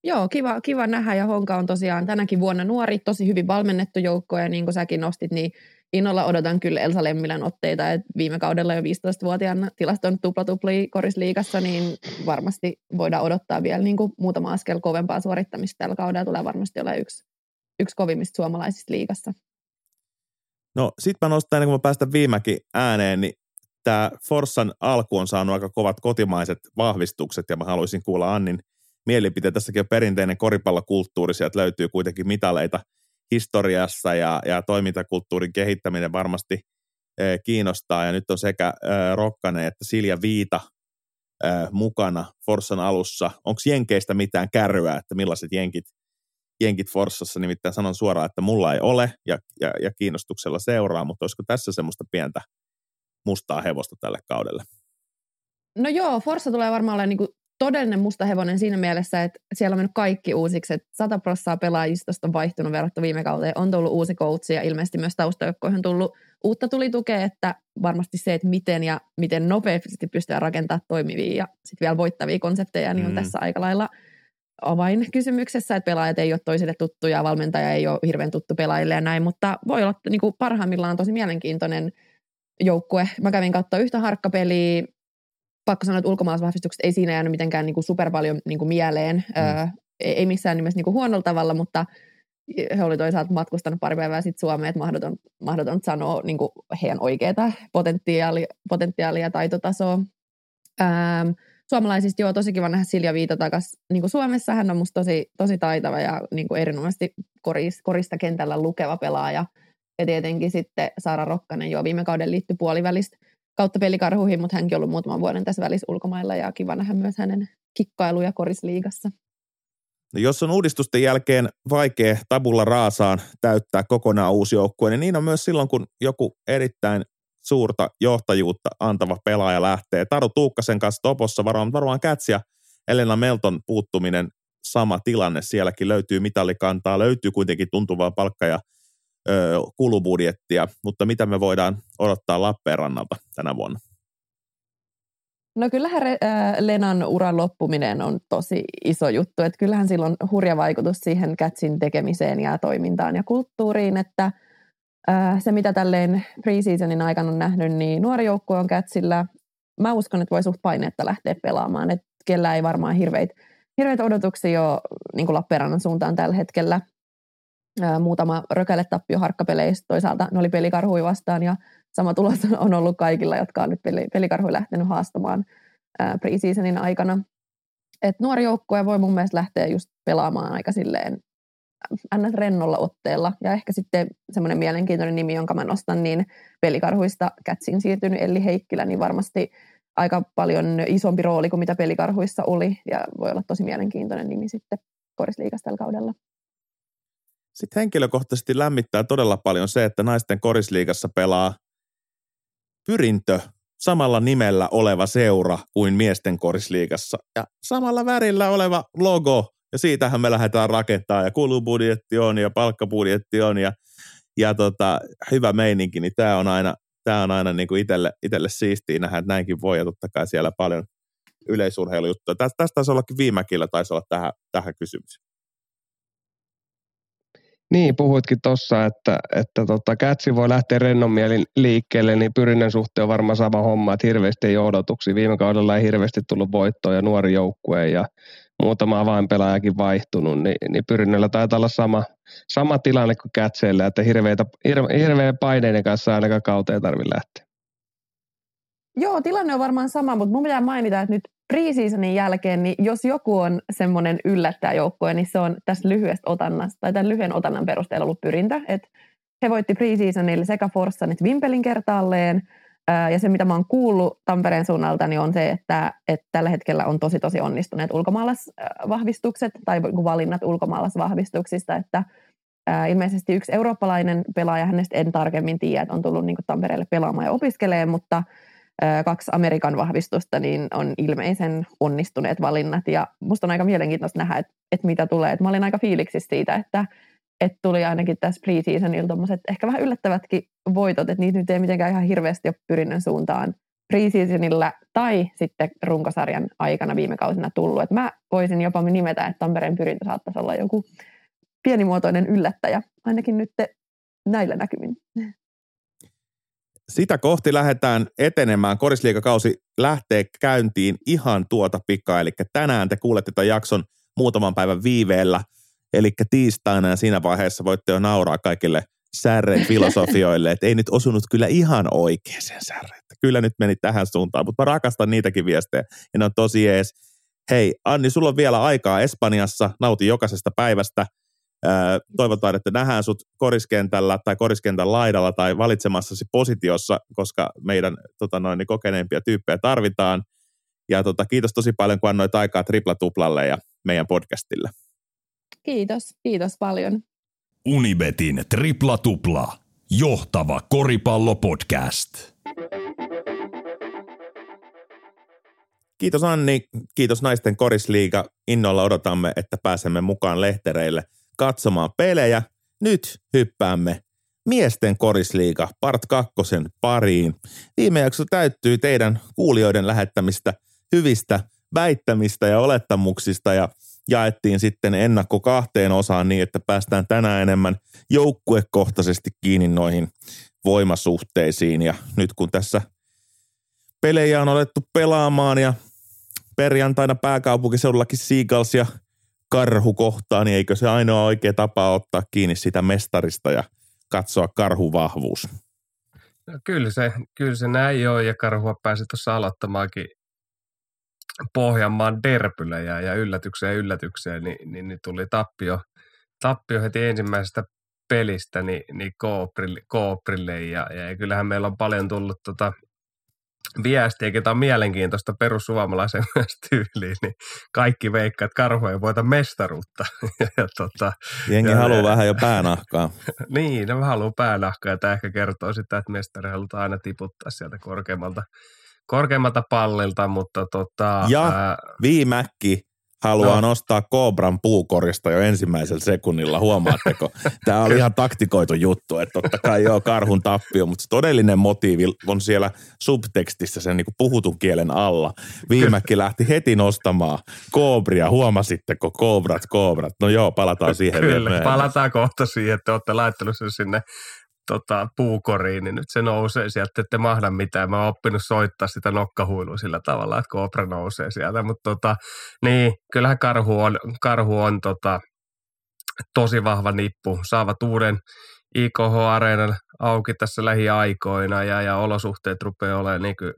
Joo, kiva, kiva nähdä ja Honka on tosiaan tänäkin vuonna nuori, tosi hyvin valmennettu joukko ja niin kuin säkin nostit, niin innolla odotan kyllä Elsa Lemmilän otteita, että viime kaudella jo 15-vuotiaana tilaston tupla-tupli korisliigassa, niin varmasti voidaan odottaa vielä niin kuin muutama askel kovempaa suorittamista tällä kaudella. Tulee varmasti olla yksi, yksi kovimmista suomalaisista liigassa. No sit mä nostan, ennen kuin mä päästän viimekin ääneen, niin tämä Forssan alku on saanut aika kovat kotimaiset vahvistukset ja mä haluaisin kuulla Annin mielipiteen. Tässäkin on perinteinen koripallokulttuuri, sieltä löytyy kuitenkin mitaleita historiassa ja, ja toimintakulttuurin kehittäminen varmasti eh, kiinnostaa. Ja nyt on sekä eh, Rokkanen että Silja Viita eh, mukana Forssan alussa. Onko Jenkeistä mitään kärryä, että millaiset jenkit, jenkit Forssassa? Nimittäin sanon suoraan, että mulla ei ole ja, ja, ja kiinnostuksella seuraa, mutta olisiko tässä semmoista pientä mustaa hevosta tälle kaudelle? No joo, Forssa tulee varmaan olemaan niin todellinen musta hevonen siinä mielessä, että siellä on mennyt kaikki uusiksi, että 100 prosenttia pelaajistosta on vaihtunut verrattuna viime kauteen, on tullut uusi coach ja ilmeisesti myös taustajoukkoihin on tullut uutta tuli tukea, että varmasti se, että miten ja miten nopeasti pystyy rakentamaan toimivia ja sitten vielä voittavia konsepteja, niin on mm. tässä aika lailla avain kysymyksessä, että pelaajat ei ole toisille tuttuja, valmentaja ei ole hirveän tuttu pelaajille ja näin, mutta voi olla niin kuin parhaimmillaan tosi mielenkiintoinen joukkue. Mä kävin katsoa yhtä harkkapeliä, pakko sanoa, että ulkomaalaisvahvistukset ei siinä jäänyt mitenkään niin kuin super paljon niin kuin mieleen, mm. öö, ei missään nimessä niin kuin huonolla tavalla, mutta he oli toisaalta matkustanut pari päivää sitten Suomeen, että mahdoton, mahdoton sanoa niin kuin heidän oikeaa potentiaalia, potentiaalia ja taitotasoa. Ähm, suomalaisista joo, tosi kiva nähdä Silja Viita takaisin niin Suomessa. Hän on musta tosi, tosi taitava ja niin kuin erinomaisesti koris, korista kentällä lukeva pelaaja. Ja tietenkin sitten Saara Rokkanen jo viime kauden liittyi puolivälistä kautta pelikarhuihin, mutta hänkin on ollut muutaman vuoden tässä välissä ulkomailla ja kiva nähdä myös hänen kikkailuja korisliigassa. No jos on uudistusten jälkeen vaikea tabulla raasaan täyttää kokonaan uusi joukkue, niin niin on myös silloin, kun joku erittäin suurta johtajuutta antava pelaaja lähtee. Taru Tuukkasen kanssa topossa varmaan, varmaan Käts ja Elena Melton puuttuminen sama tilanne. Sielläkin löytyy mitalikantaa, löytyy kuitenkin tuntuvaa palkka- ja ö, kulubudjettia, mutta mitä me voidaan odottaa Lappeenrannalta tänä vuonna? No kyllähän äh, Lenan uran loppuminen on tosi iso juttu, että kyllähän sillä on hurja vaikutus siihen kätsin tekemiseen ja toimintaan ja kulttuuriin, että äh, se mitä tälleen preseasonin aikana on nähnyt, niin nuori joukkue on kätsillä. Mä uskon, että voi suht paineetta lähteä pelaamaan, että kellä ei varmaan hirveitä hirveitä odotuksia ole niin Lappeenrannan suuntaan tällä hetkellä muutama rökäle tappio harkkapeleistä. Toisaalta ne oli pelikarhui vastaan ja sama tulos on ollut kaikilla, jotka on nyt pelikarhui lähtenyt haastamaan preseasonin aikana. Et nuori joukkue voi mun mielestä lähteä just pelaamaan aika silleen ns. rennolla otteella. Ja ehkä sitten semmoinen mielenkiintoinen nimi, jonka mä nostan, niin pelikarhuista kätsiin siirtynyt Elli Heikkilä, niin varmasti aika paljon isompi rooli kuin mitä pelikarhuissa oli. Ja voi olla tosi mielenkiintoinen nimi sitten korisliikasta tällä kaudella. Sitten henkilökohtaisesti lämmittää todella paljon se, että naisten korisliigassa pelaa pyrintö samalla nimellä oleva seura kuin miesten korisliigassa. Ja samalla värillä oleva logo, ja siitähän me lähdetään rakentamaan, ja kulubudjetti on, ja palkkabudjetti on, ja, ja tota, hyvä meininki, niin tämä on aina, tää on aina niin kuin itselle, itselle siistiä nähdä, että näinkin voi, ja totta kai siellä paljon yleisurheilujuttuja. Tästä, tästä taisi ollakin viimäkillä, taisi olla tähän, tähän kysymys. Niin, puhuitkin tuossa, että, että tota, kätsi voi lähteä rennon mielin liikkeelle, niin pyrinnän suhteen on varmaan sama homma, että hirveästi ei odotuksia. Viime kaudella ei hirveästi tullut voittoa ja nuori joukkue ja muutama avainpelaajakin vaihtunut, niin, niin pyrinnällä taitaa olla sama, sama tilanne kuin kätseillä, että hirveitä, hirve, hirveä paineiden kanssa ainakaan kauteen tarvitse lähteä. Joo, tilanne on varmaan sama, mutta mun pitää mainita, että nyt preseasonin jälkeen, niin jos joku on semmoinen yllättäjäjoukkue, niin se on tässä lyhyestä otannasta, tai tämän lyhyen otannan perusteella ollut pyrintä, että he voitti preseasonilla sekä Forssan että Vimpelin kertaalleen, ja se, mitä mä oon kuullut Tampereen suunnalta, niin on se, että, että tällä hetkellä on tosi tosi onnistuneet ulkomaalaisvahvistukset tai valinnat ulkomaalaisvahvistuksista, että ilmeisesti yksi eurooppalainen pelaaja, hänestä en tarkemmin tiedä, että on tullut niin Tampereelle pelaamaan ja opiskelemaan, mutta kaksi Amerikan vahvistusta, niin on ilmeisen onnistuneet valinnat. Ja musta on aika mielenkiintoista nähdä, että, että mitä tulee. Et mä olin aika fiiliksissä siitä, että, että tuli ainakin tässä preseasonilla tuommoiset ehkä vähän yllättävätkin voitot, että niitä nyt ei mitenkään ihan hirveästi ole pyrinnön suuntaan preseasonilla tai sitten runkosarjan aikana viime kausina tullut. Et mä voisin jopa nimetä, että Tampereen pyrintö saattaisi olla joku pienimuotoinen yllättäjä, ainakin nyt näillä näkymin sitä kohti lähdetään etenemään. Korisliikakausi lähtee käyntiin ihan tuota pikaa, eli tänään te kuulette tämän jakson muutaman päivän viiveellä, eli tiistaina ja siinä vaiheessa voitte jo nauraa kaikille särren filosofioille, että ei nyt osunut kyllä ihan oikeaan särre. Kyllä nyt meni tähän suuntaan, mutta mä rakastan niitäkin viestejä ja ne on tosi ees. Hei Anni, sulla on vielä aikaa Espanjassa, nauti jokaisesta päivästä. toivotaan, että nähdään sut koriskentällä tai koriskentän laidalla tai valitsemassasi positiossa, koska meidän tota noin, niin kokeneempia tyyppejä tarvitaan. Ja tota, kiitos tosi paljon, kun annoit aikaa Tripla Tuplalle ja meidän podcastille. Kiitos, kiitos paljon. Unibetin Tripla Tupla. Johtava koripallopodcast. Kiitos Anni, kiitos Naisten korisliiga. Innolla odotamme, että pääsemme mukaan lehtereille katsomaan pelejä. Nyt hyppäämme Miesten korisliiga part kakkosen pariin. Viime jakso täyttyy teidän kuulijoiden lähettämistä hyvistä väittämistä ja olettamuksista ja jaettiin sitten ennakko kahteen osaan niin, että päästään tänään enemmän joukkuekohtaisesti kiinni noihin voimasuhteisiin. Ja nyt kun tässä pelejä on alettu pelaamaan ja perjantaina pääkaupunkiseudullakin Seagulls ja karhu kohtaa, niin eikö se ainoa oikea tapa ottaa kiinni sitä mestarista ja katsoa karhuvahvuus? No, kyllä, se, kyllä se näin on ja karhua pääsi tuossa aloittamaankin Pohjanmaan derpylejä ja yllätykseen yllätykseen, niin, niin, niin tuli tappio, tappio heti ensimmäisestä pelistä niin, niin Kooprille, Kooprille ja, ja, kyllähän meillä on paljon tullut tota, viestiä, ketä on mielenkiintoista perussuomalaisen myös tyyliin, niin kaikki veikkaa, että karhu ei voita mestaruutta. ja, tota, Jengi ja, haluaa vähän jo päänahkaa. niin, ne haluaa päänahkaa ja tämä ehkä kertoo sitä, että mestari halutaan aina tiputtaa sieltä korkeammalta korkeammalta pallilta, mutta tota... Ja ää... viimäkki haluaa no. nostaa Kobran puukorista jo ensimmäisellä sekunnilla, huomaatteko? Tämä oli ihan taktikoitu juttu, että totta kai joo, karhun tappio, mutta se todellinen motiivi on siellä subtekstissä sen niin puhutun kielen alla. Viimäkki lähti heti nostamaan Kobria, huomasitteko Kobrat, Kobrat? No joo, palataan siihen Kyllä, vielä palataan kohta siihen, että olette laittanut sen sinne tota, puukoriin, niin nyt se nousee sieltä, ette mahda mitään. Mä oon oppinut soittaa sitä nokkahuilua sillä tavalla, että Cobra nousee sieltä, mutta tota, niin, kyllähän karhu on, karhu on tota, tosi vahva nippu. Saavat uuden IKH-areenan auki tässä lähiaikoina ja, ja olosuhteet rupeaa olemaan niin kuin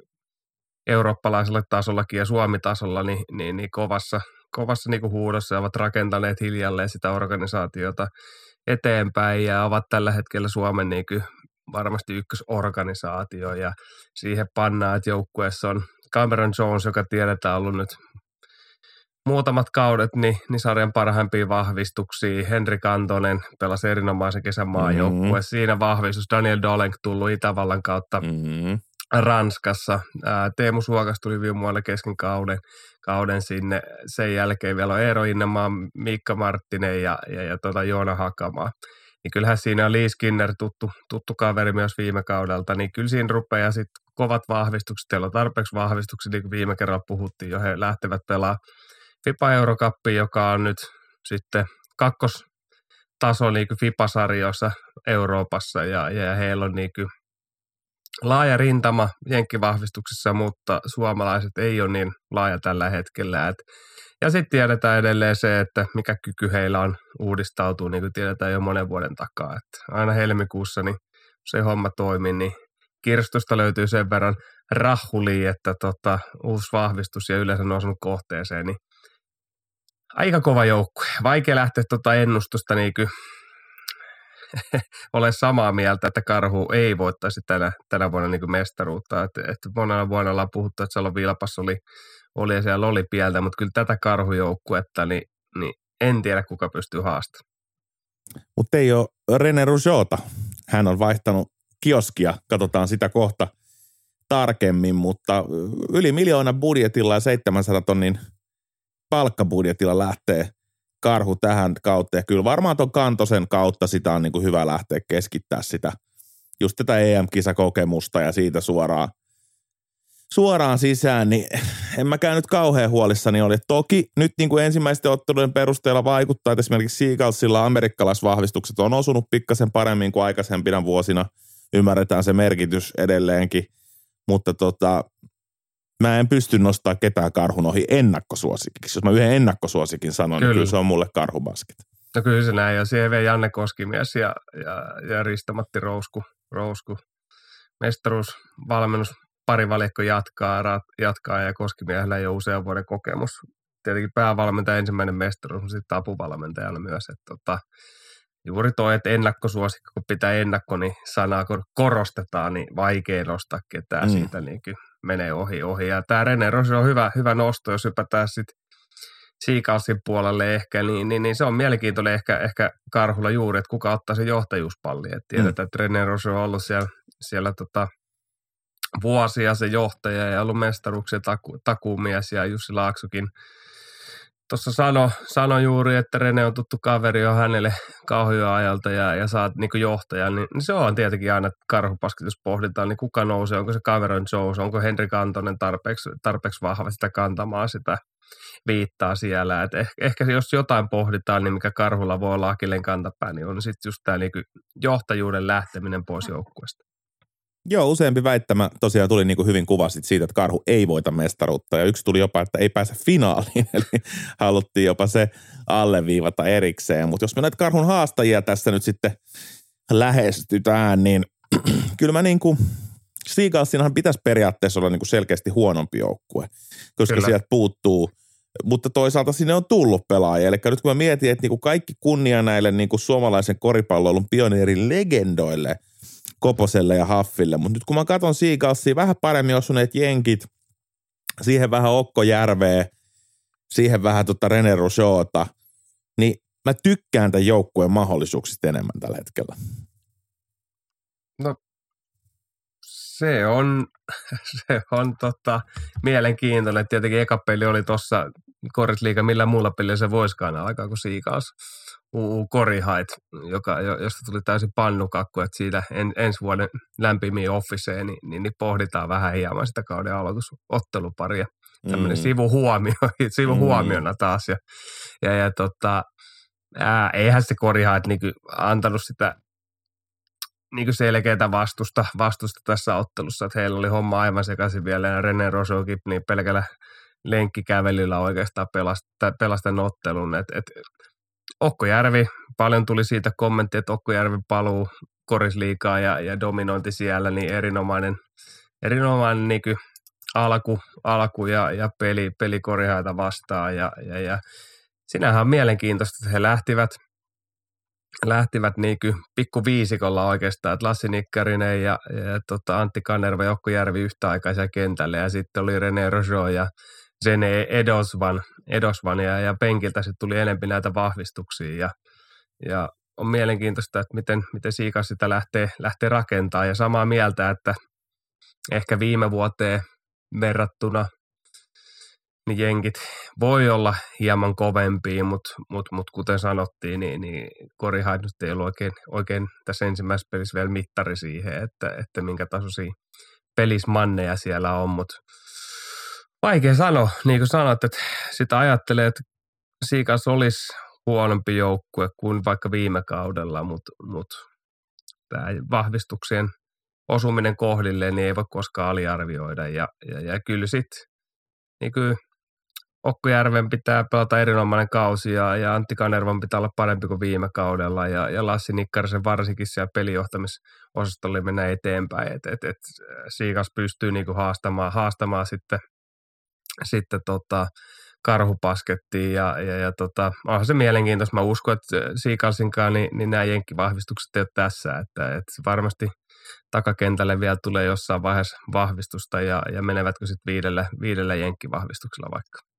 eurooppalaisella tasollakin ja Suomi-tasolla niin, niin, niin kovassa, kovassa niin kuin huudossa ja ovat rakentaneet hiljalleen sitä organisaatiota eteenpäin ja ovat tällä hetkellä Suomen niin kuin varmasti ykkösorganisaatio ja siihen pannaan, että joukkueessa on Cameron Jones, joka tiedetään ollut nyt muutamat kaudet niin, niin sarjan parhaimpia vahvistuksia. Henri Kantonen pelasi erinomaisen kesän maajoukkueen. Mm-hmm. Siinä vahvistus Daniel Dolenk tullut Itävallan kautta mm-hmm. Ranskassa. Teemu Suokas tuli viime kesken kauden, kauden sinne. Sen jälkeen vielä on Eero Innemaa, Miikka Marttinen ja, ja, ja tuota Joona Hakamaa. Niin kyllähän siinä on Lee Skinner tuttu, tuttu kaveri myös viime kaudelta, niin kyllä siinä rupeaa sitten kovat vahvistukset. Teillä on tarpeeksi vahvistuksia, niin kuin viime kerralla puhuttiin jo, he lähtevät pelaamaan FIPA Eurocuppi, joka on nyt sitten kakkostaso niin FIPA-sarjoissa Euroopassa ja, ja heillä on niin laaja rintama jenkkivahvistuksessa, mutta suomalaiset ei ole niin laaja tällä hetkellä. Et, ja sitten tiedetään edelleen se, että mikä kyky heillä on uudistautua, niin kuin tiedetään jo monen vuoden takaa. Et aina helmikuussa niin se homma toimii, niin kirstusta löytyy sen verran rahuli, että tota, uusi vahvistus ja yleensä nousunut kohteeseen, niin aika kova joukkue. Vaikea lähteä tuota ennustusta niin kuin ole samaa mieltä, että Karhu ei voittaisi tänä, tänä vuonna niin mestaruutta. Et, et monella vuonna ollaan puhuttu, että Salon Vilpas oli, oli ja siellä oli pieltä, mutta kyllä tätä Karhujoukkuetta, niin, niin en tiedä kuka pystyy haastamaan. Mutta ei ole René Rougeota. Hän on vaihtanut kioskia, katsotaan sitä kohta tarkemmin, mutta yli miljoona budjetilla ja 700 tonnin palkkabudjetilla lähtee karhu tähän kautta. Ja kyllä varmaan tuon kantosen kautta sitä on niin kuin hyvä lähteä keskittää sitä, just tätä EM-kisakokemusta ja siitä suoraan, suoraan sisään, niin en mäkään nyt kauhean huolissani oli. Toki nyt niin kuin ensimmäisten ottelujen perusteella vaikuttaa, että esimerkiksi Seagalsilla amerikkalaisvahvistukset on osunut pikkasen paremmin kuin aikaisempina vuosina. Ymmärretään se merkitys edelleenkin, mutta tota, mä en pysty nostaa ketään karhun ohi ennakkosuosikiksi. Jos mä yhden ennakkosuosikin sanon, niin kyllä. niin kyllä se on mulle karhubasket. No kyllä se näin, ja siellä vei Janne Koskimies ja, ja, ja Risto-Matti Rousku, Rousku. Mestaruus, valmennus, pari valikko jatkaa, jatkaa ja Koskimiehellä jo usean vuoden kokemus. Tietenkin päävalmentaja ensimmäinen mestaruus, mutta sitten apuvalmentajana myös. Että tota, juuri toi, että ennakkosuosikko, kun pitää ennakko, niin sanaa kun korostetaan, niin vaikea nostaa ketään mm. siitä niin menee ohi ohi. Ja tämä René Rose on hyvä, hyvä nosto, jos hypätään sitten Siikalsin puolelle ehkä, niin, niin, niin, se on mielenkiintoinen ehkä, ehkä Karhulla juuri, että kuka ottaa se johtajuuspalli. Et tiedetään, mm. että René Rose on ollut siellä, siellä tota, vuosia se johtaja ja ollut mestaruksen taku, takuumies ja Jussi Laaksukin tuossa sano, sano juuri, että Rene on tuttu kaveri jo hänelle kauhioajalta ajalta ja, ja saat niin johtajan, niin, niin, se on tietenkin aina karhupaskitus pohditaan, niin kuka nousee, onko se Cameron Jones, onko Henri Kantonen tarpeeksi, tarpeeksi vahva sitä kantamaan sitä viittaa siellä. Et ehkä, ehkä jos jotain pohditaan, niin mikä karhulla voi olla akilleen kantapää, niin on sitten just tämä niin johtajuuden lähteminen pois joukkueesta. Joo, useampi väittämä tosiaan tuli niin kuin hyvin kuvasit siitä, että Karhu ei voita mestaruutta. Ja yksi tuli jopa, että ei pääse finaaliin, eli haluttiin jopa se alleviivata erikseen. Mutta jos me näitä Karhun haastajia tässä nyt sitten lähestytään, niin kyllä mä niin kuin, Seagalsinahan pitäisi periaatteessa olla niin kuin selkeästi huonompi joukkue, koska kyllä. sieltä puuttuu mutta toisaalta sinne on tullut pelaajia. Eli nyt kun mä mietin, että niin kuin kaikki kunnia näille niin kuin suomalaisen koripalloilun pioneerin legendoille – Koposelle ja Haffille. Mutta nyt kun mä katson Seagalsia, vähän paremmin osuneet jenkit, siihen vähän Okko Järveä, siihen vähän tota René Rochota, niin mä tykkään tämän joukkueen mahdollisuuksista enemmän tällä hetkellä. No se on, se on tota, mielenkiintoinen. Tietenkin eka peli oli tuossa Korisliiga, millä muulla pelillä se voisikaan alkaa kuin Siikaus. UU Korihait, joka, josta tuli täysin pannukakku, että siitä en, ensi vuoden lämpimiin officeen, niin, niin, niin, pohditaan vähän hieman sitä kauden aloitusotteluparia. Tämmöinen mm. sivuhuomio, sivuhuomiona mm. taas. Ja, ja, ja tota, ää, eihän se Korihait niin antanut sitä niin selkeää vastusta, vastusta tässä ottelussa, että heillä oli homma aivan sekaisin vielä ja René Rosokin niin pelkällä lenkkikävelyllä oikeastaan pelasta, pelasta ottelun. Et, et, Okkojärvi, paljon tuli siitä kommentti, että Okkojärvi paluu korisliikaa ja, ja dominointi siellä, niin erinomainen, erinomainen niin alku, alku ja, ja peli, peli korihaita vastaan. Ja, ja, ja sinähän on mielenkiintoista, että he lähtivät, lähtivät niin pikku viisikolla oikeastaan, että Lassi Nikkarinen ja, ja tota Antti Kanerva ja Okkojärvi yhtäaikaisia kentälle ja sitten oli René Rojo ja Zene Edosvan, Edosvan ja, penkiltä sitten tuli enempi näitä vahvistuksia ja, ja on mielenkiintoista, että miten, miten Siikas sitä lähtee, lähtee rakentamaan ja samaa mieltä, että ehkä viime vuoteen verrattuna niin jenkit voi olla hieman kovempia, mutta mut, mut kuten sanottiin, niin, niin Korihait nyt ei ollut oikein, oikein tässä ensimmäisessä pelissä vielä mittari siihen, että, että minkä tasoisia pelismanneja siellä on, mutta Vaikea sanoa, niin kuin sanoit, että sitä ajattelee, että Siikas olisi huonompi joukkue kuin vaikka viime kaudella, mutta, mutta tämä vahvistuksien osuminen kohdilleen niin ei voi koskaan aliarvioida. Ja, ja, ja kyllä sitten niin Okkojärven pitää pelata erinomainen kausi ja, ja Antti Kanervan pitää olla parempi kuin viime kaudella ja, ja Lassi Nikkarisen varsinkin siellä pelijohtamisosastolle mennä eteenpäin. Et, et, et Siikas pystyy niinku haastamaan, haastamaan sitten sitten tota, karhupaskettiin ja, ja, ja tota, onhan se mielenkiintoista. Mä uskon, että Siikalsinkaan niin, niin nämä jenkkivahvistukset ei ole tässä, että, että varmasti takakentälle vielä tulee jossain vaiheessa vahvistusta ja, ja menevätkö sitten viidellä, viidellä jenkkivahvistuksella vaikka.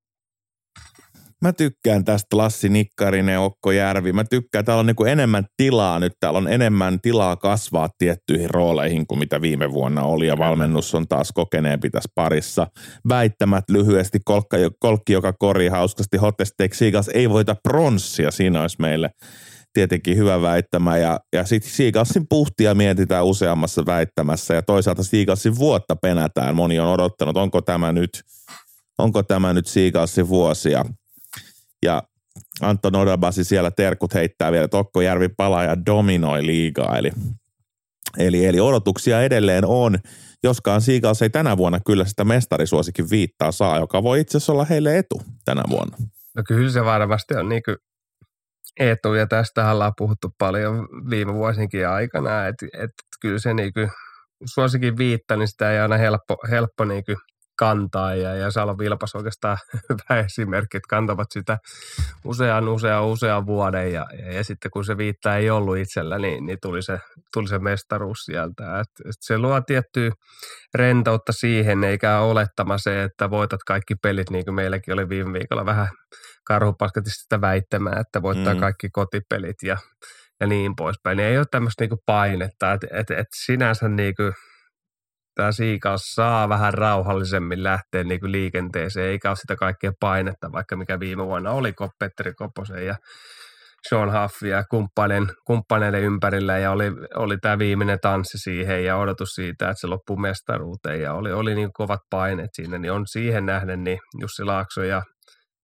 Mä tykkään tästä Lassi Nikkarinen, Okko Järvi. Mä tykkään, täällä on niin enemmän tilaa nyt. Täällä on enemmän tilaa kasvaa tiettyihin rooleihin kuin mitä viime vuonna oli. Ja valmennus on taas kokeneempi tässä parissa. Väittämät lyhyesti. Kolkka, kolkki, joka kori hauskasti. Hottesteak Seagulls ei voita pronssia. Siinä olisi meille tietenkin hyvä väittämä. Ja, ja sitten Seagullsin puhtia mietitään useammassa väittämässä. Ja toisaalta Seagullsin vuotta penätään. Moni on odottanut, onko tämä nyt, onko tämä nyt Seagullsin vuosia ja Anton Odabasi siellä terkut heittää vielä, Tokko Järvi palaa ja dominoi liigaa. Eli, eli, eli odotuksia edelleen on, joskaan Seagulls ei tänä vuonna kyllä sitä mestarisuosikin viittaa saa, joka voi itse asiassa olla heille etu tänä vuonna. No kyllä se varmasti on niin etu, ja tästä ollaan puhuttu paljon viime vuosinkin aikana, että et, kyllä se niinku, suosikin viitta, niin sitä ei aina helppo, helppo niinku kantaa ja, ja Salo Vilpas oikeastaan hyvä esimerkki, että kantavat sitä usean, usean, usean vuoden ja, ja, ja sitten kun se viittaa ei ollut itsellä, niin, niin tuli, se, tuli se mestaruus sieltä. Et, et se luo tiettyä rentoutta siihen, eikä olettama se, että voitat kaikki pelit, niin kuin meilläkin oli viime viikolla vähän karhupaskatista sitä väittämään, että voittaa mm. kaikki kotipelit ja, ja niin poispäin. Niin ei ole tämmöistä niinku painetta, että et, et sinänsä niinku tämä Siikaus saa vähän rauhallisemmin lähteä niin kuin liikenteeseen, eikä ole sitä kaikkea painetta, vaikka mikä viime vuonna oli Petteri Koposen ja Sean Huff ja kumppaneiden, kumppaneiden ympärillä. Ja oli, oli tämä viimeinen tanssi siihen ja odotus siitä, että se loppuu mestaruuteen. Ja oli, oli niin kovat paineet siinä, niin on siihen nähden niin Jussi Laakso ja,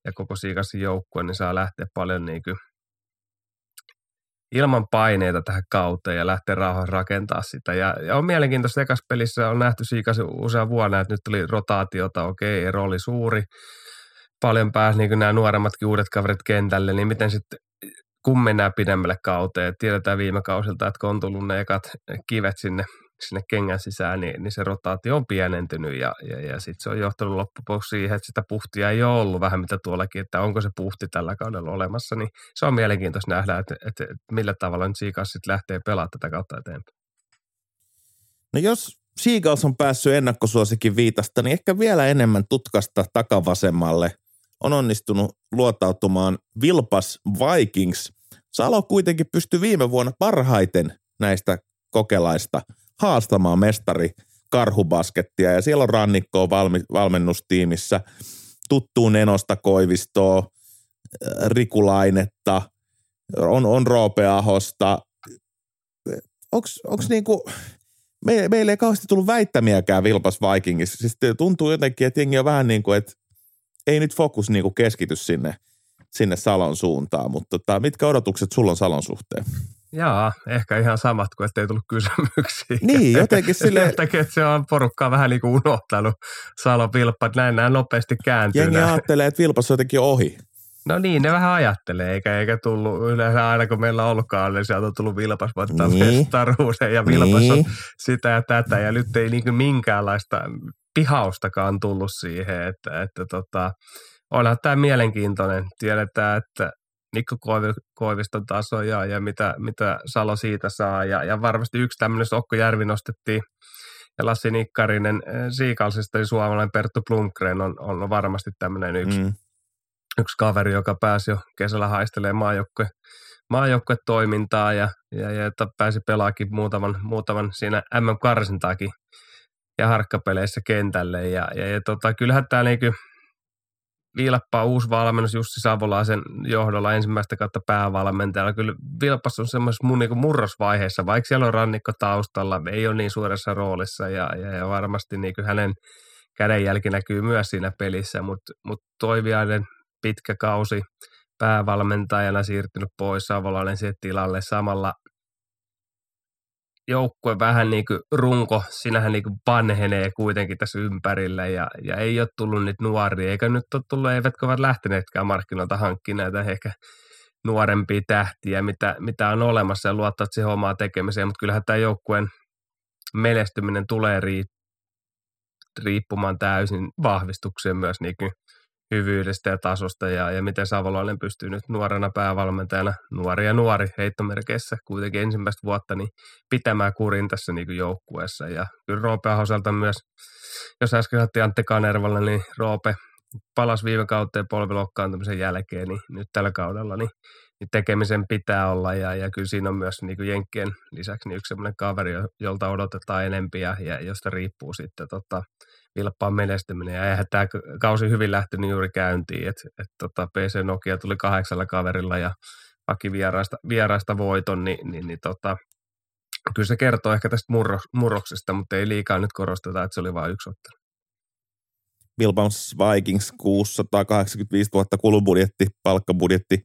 ja koko Siikasin joukkue, niin saa lähteä paljon niin kuin ilman paineita tähän kauteen ja lähteä rauhassa rakentaa sitä. Ja, ja on mielenkiintoista, ekas pelissä on nähty Siikas usean vuonna, että nyt tuli rotaatiota, okei, ero oli suuri, paljon pääsi niin nämä nuoremmatkin uudet kaverit kentälle, niin miten sitten kun mennään pidemmälle kauteen, tiedetään viime kausilta, että kun on tullut ne ekat kivet sinne sinne kengän sisään, niin, niin se rotaatio on pienentynyt ja, ja, ja sitten se on johtanut loppujen siihen, että sitä puhtia ei ole ollut vähän mitä tuollakin, että onko se puhti tällä kaudella olemassa, niin se on mielenkiintoista nähdä, että, että, että millä tavalla nyt Seagulls sitten lähtee pelaamaan tätä kautta eteenpäin. No jos Seagulls on päässyt ennakkosuosikin viitasta, niin ehkä vielä enemmän tutkasta takavasemmalle on onnistunut luotautumaan Vilpas Vikings. Salo kuitenkin pystyi viime vuonna parhaiten näistä kokelaista – haastamaan mestari karhubaskettia ja siellä on rannikkoa valmi, valmennustiimissä, tuttuun Enosta Koivistoa, äh, Rikulainetta, on, on Roope Ahosta. Onko niinku, me, meille ei kauheasti tullut väittämiäkään Vilpas Vikingissa. Siis tuntuu jotenkin, että jengi on vähän niin kuin, että ei nyt fokus niin kuin keskity sinne, sinne Salon suuntaan, mutta tota, mitkä odotukset sulla on Salon suhteen? Jaa, ehkä ihan samat kuin ettei tullut kysymyksiä. Niin, jotenkin sille... Että se on porukkaa vähän niin kuin unohtanut Salo Vilppa, että näin nämä nopeasti kääntyy. Jengi ajattelee, että Vilpas on jotenkin ohi. No niin, ne vähän ajattelee, eikä, eikä tullut yleensä aina kun meillä on ollutkaan, niin sieltä on tullut Vilpas voittaa niin. mestaruuden ja Vilpas niin. on sitä ja tätä ja nyt ei niin minkäänlaista pihaustakaan tullut siihen, että, että tota, onhan tämä mielenkiintoinen. Tiedetään, että Mikko Koiviston taso ja, mitä, mitä Salo siitä saa. Ja, ja varmasti yksi tämmöinen Okko Järvi nostettiin ja Lassi Nikkarinen eh, Siikalsista, niin suomalainen Perttu Blomgren on, on varmasti tämmöinen yksi, mm. yksi kaveri, joka pääsi jo kesällä haistelemaan maajoukkue, maajoukkuetoimintaa ja, ja, ja että pääsi pelaakin muutaman, muutaman siinä MM-karsintaakin ja harkkapeleissä kentälle. Ja, ja, ja tota, kyllähän tämä niinku, Vilppaa uusi valmennus Jussi Savolaisen johdolla ensimmäistä kautta päävalmentajalla. Kyllä Vilpas on semmoisessa mun niin murrosvaiheessa, vaikka siellä on rannikko taustalla, ei ole niin suuressa roolissa ja, ja, ja varmasti niin hänen kädenjälki näkyy myös siinä pelissä, mutta mut Toiviainen pitkä kausi päävalmentajana siirtynyt pois Savolainen tilalle samalla joukkue vähän niin kuin runko, sinähän niin kuin vanhenee kuitenkin tässä ympärillä ja, ja ei ole tullut niitä nuoria, eikä nyt ole tullut, eivätkä ovat lähteneetkään markkinoilta hankkimaan näitä ehkä nuorempia tähtiä, mitä, mitä on olemassa ja luottaa siihen omaa tekemiseen, mutta kyllähän tämä joukkueen menestyminen tulee riippumaan täysin vahvistukseen myös niin kuin hyvyydestä ja tasosta ja, ja miten Savolainen pystyy nyt nuorena päävalmentajana, nuori ja nuori heittomerkeissä kuitenkin ensimmäistä vuotta, niin pitämään kurin tässä niin kuin joukkueessa. Ja kyllä Roope Ahoselta myös, jos äsken otti Antti Kanervalle, niin Roope palasi viime kauteen polvilokkaantumisen jälkeen, niin nyt tällä kaudella niin, niin tekemisen pitää olla ja, ja kyllä siinä on myös niin kuin Jenkkien lisäksi niin yksi sellainen kaveri, jolta odotetaan enempiä ja josta riippuu sitten tota, vilppaan menestyminen. Ja eihän tämä kausi hyvin lähtenyt juuri käyntiin, että et tota PC Nokia tuli kahdeksalla kaverilla ja haki vieraista, vieraista voiton, niin, niin, niin tota, kyllä se kertoo ehkä tästä murro, murroksesta, mutta ei liikaa nyt korosteta, että se oli vain yksi ottelu. Vilpams Vikings 685 000 kulubudjetti, palkkabudjetti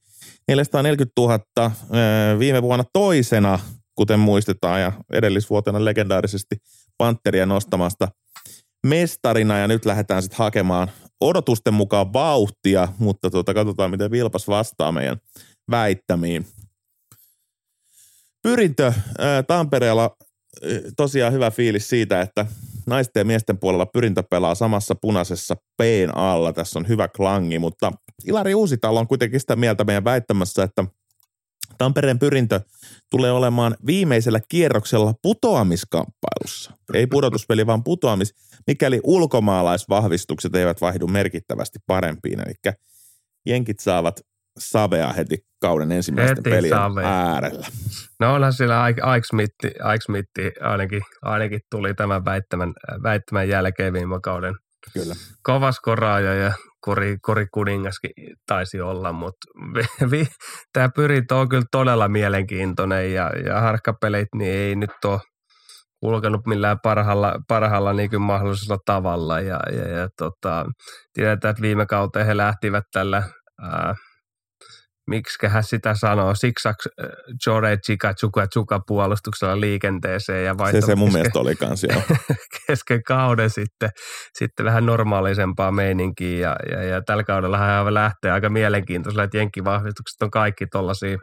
440 000 viime vuonna toisena, kuten muistetaan, ja edellisvuotena legendaarisesti Panteria nostamasta mestarina ja nyt lähdetään sitten hakemaan odotusten mukaan vauhtia, mutta tuota, katsotaan miten Vilpas vastaa meidän väittämiin. Pyrintö Tampereella tosiaan hyvä fiilis siitä, että naisten ja miesten puolella pyrintö pelaa samassa punaisessa p alla. Tässä on hyvä klangi, mutta Ilari Uusitalo on kuitenkin sitä mieltä meidän väittämässä, että Tampereen pyrintö tulee olemaan viimeisellä kierroksella putoamiskamppailussa. Ei pudotuspeli, vaan putoamis, mikäli ulkomaalaisvahvistukset eivät vaihdu merkittävästi parempiin. Eli jenkit saavat savea heti kauden ensimmäisten heti pelien savea. äärellä. No onhan siellä Ike Smith, ainakin, ainakin tuli tämän väittämän, väittämän jälkeen viime kauden Kyllä. kovas koraaja ja kori, kori kuningaskin taisi olla, mutta tämä pyrintö on kyllä todella mielenkiintoinen ja, ja harkkapeleit niin ei nyt ole kulkenut millään parhaalla, parhaalla niin mahdollisella tavalla ja, ja, ja tota, tiedetään, että viime kauteen he lähtivät tällä ää, miksiköhän sitä sanoo, siksak Jore Chika Chuka Chuka puolustuksella liikenteeseen. Ja se se mun kesken, mielestä oli kans, joo. kesken kauden sitten, sitten vähän normaalisempaa meininkiä ja, ja, ja tällä kaudella hän lähtee aika mielenkiintoisella, että jenkkivahvistukset on kaikki tuollaisia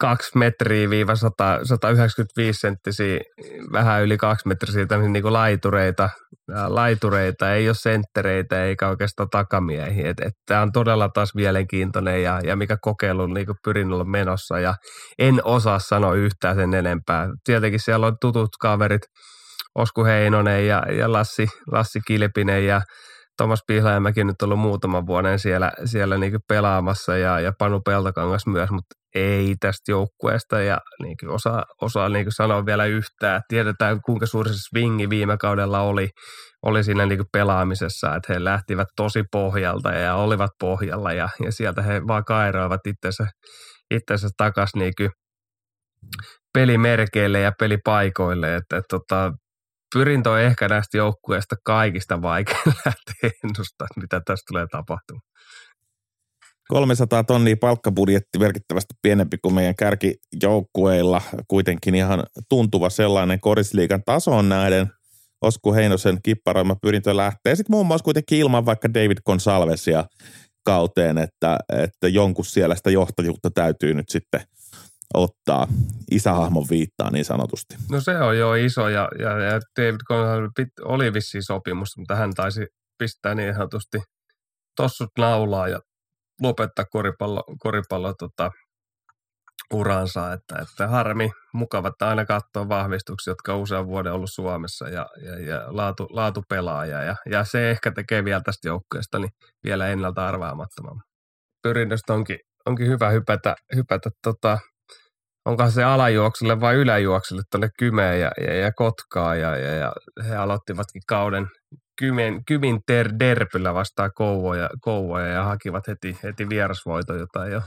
2 metriä viiva 195 senttisiä, vähän yli 2 metrisiä niin kuin laitureita, laitureita, ei ole senttereitä eikä oikeastaan takamiehiä. Tämä on todella taas mielenkiintoinen ja, ja mikä kokeilu niin pyrin olla menossa ja en osaa sanoa yhtään sen enempää. Tietenkin siellä on tutut kaverit, Osku Heinonen ja, ja Lassi, Lassi Kilpinen ja Tomas Pihlajamäki nyt ollut muutaman vuoden siellä, siellä niin pelaamassa ja, ja Panu Peltokangas myös, mutta ei tästä joukkueesta ja niin kuin osaa, osaa niin kuin sanoa vielä yhtään. Tiedetään kuinka suuri se swingi viime kaudella oli, oli siinä niin kuin pelaamisessa, että he lähtivät tosi pohjalta ja olivat pohjalla ja, ja sieltä he vaan kairoivat itsensä, itsensä takaisin niin pelimerkeille ja pelipaikoille. Että, että, tota, pyrintö on ehkä näistä joukkueista kaikista vaikein lähteä ennustamaan, mitä tässä tulee tapahtumaan. 300 tonnia palkkabudjetti merkittävästi pienempi kuin meidän kärkijoukkueilla. Kuitenkin ihan tuntuva sellainen korisliikan tasoon näiden. Osku Heinosen kipparoima pyrintö lähtee. Sitten muun muassa kuitenkin ilman vaikka David Gonsalvesia kauteen, että, että jonkun siellä sitä johtajuutta täytyy nyt sitten ottaa isähahmon viittaa niin sanotusti. No se on jo iso ja, ja, ja David Gonsalves oli vissiin sopimus, mutta hän taisi pistää niin sanotusti tossut naulaa ja lopettaa koripallo, koripallo tota, uransa, että, että harmi, mukava, että aina katsoa vahvistuksia, jotka on usean vuoden ollut Suomessa ja, ja, ja laatu, laatupelaaja ja, ja se ehkä tekee vielä tästä joukkueesta niin vielä ennalta arvaamattoman. Pyrinnöstä onkin, onkin hyvä hypätä, hypätä tota, onkohan se alajuoksulle vai yläjuoksulle tuonne Kymeen ja, ja, ja Kotkaa ja, ja, ja he aloittivatkin kauden Kymen, Kymin ter, derpyllä vastaan Kouvoja, Kouvoja ja hakivat heti, heti vierasvoito, jota jo,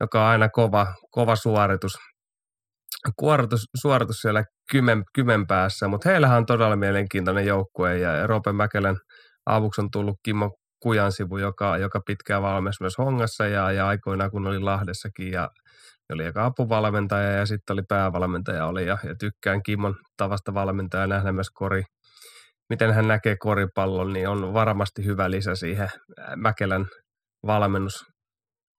joka on aina kova, kova suoritus. Kuoritus, suoritus siellä kymen, kymen päässä, mutta heillähän on todella mielenkiintoinen joukkue ja Roope Mäkelän avuksi on tullut Kimmo Kujansivu, joka, joka pitkään valmis myös Hongassa ja, ja aikoinaan kun oli Lahdessakin ja oli eka apuvalmentaja ja sitten oli päävalmentaja oli ja, ja tykkään Kimmon tavasta valmentaja nähdä myös kori, miten hän näkee koripallon, niin on varmasti hyvä lisä siihen Mäkelän valmennus,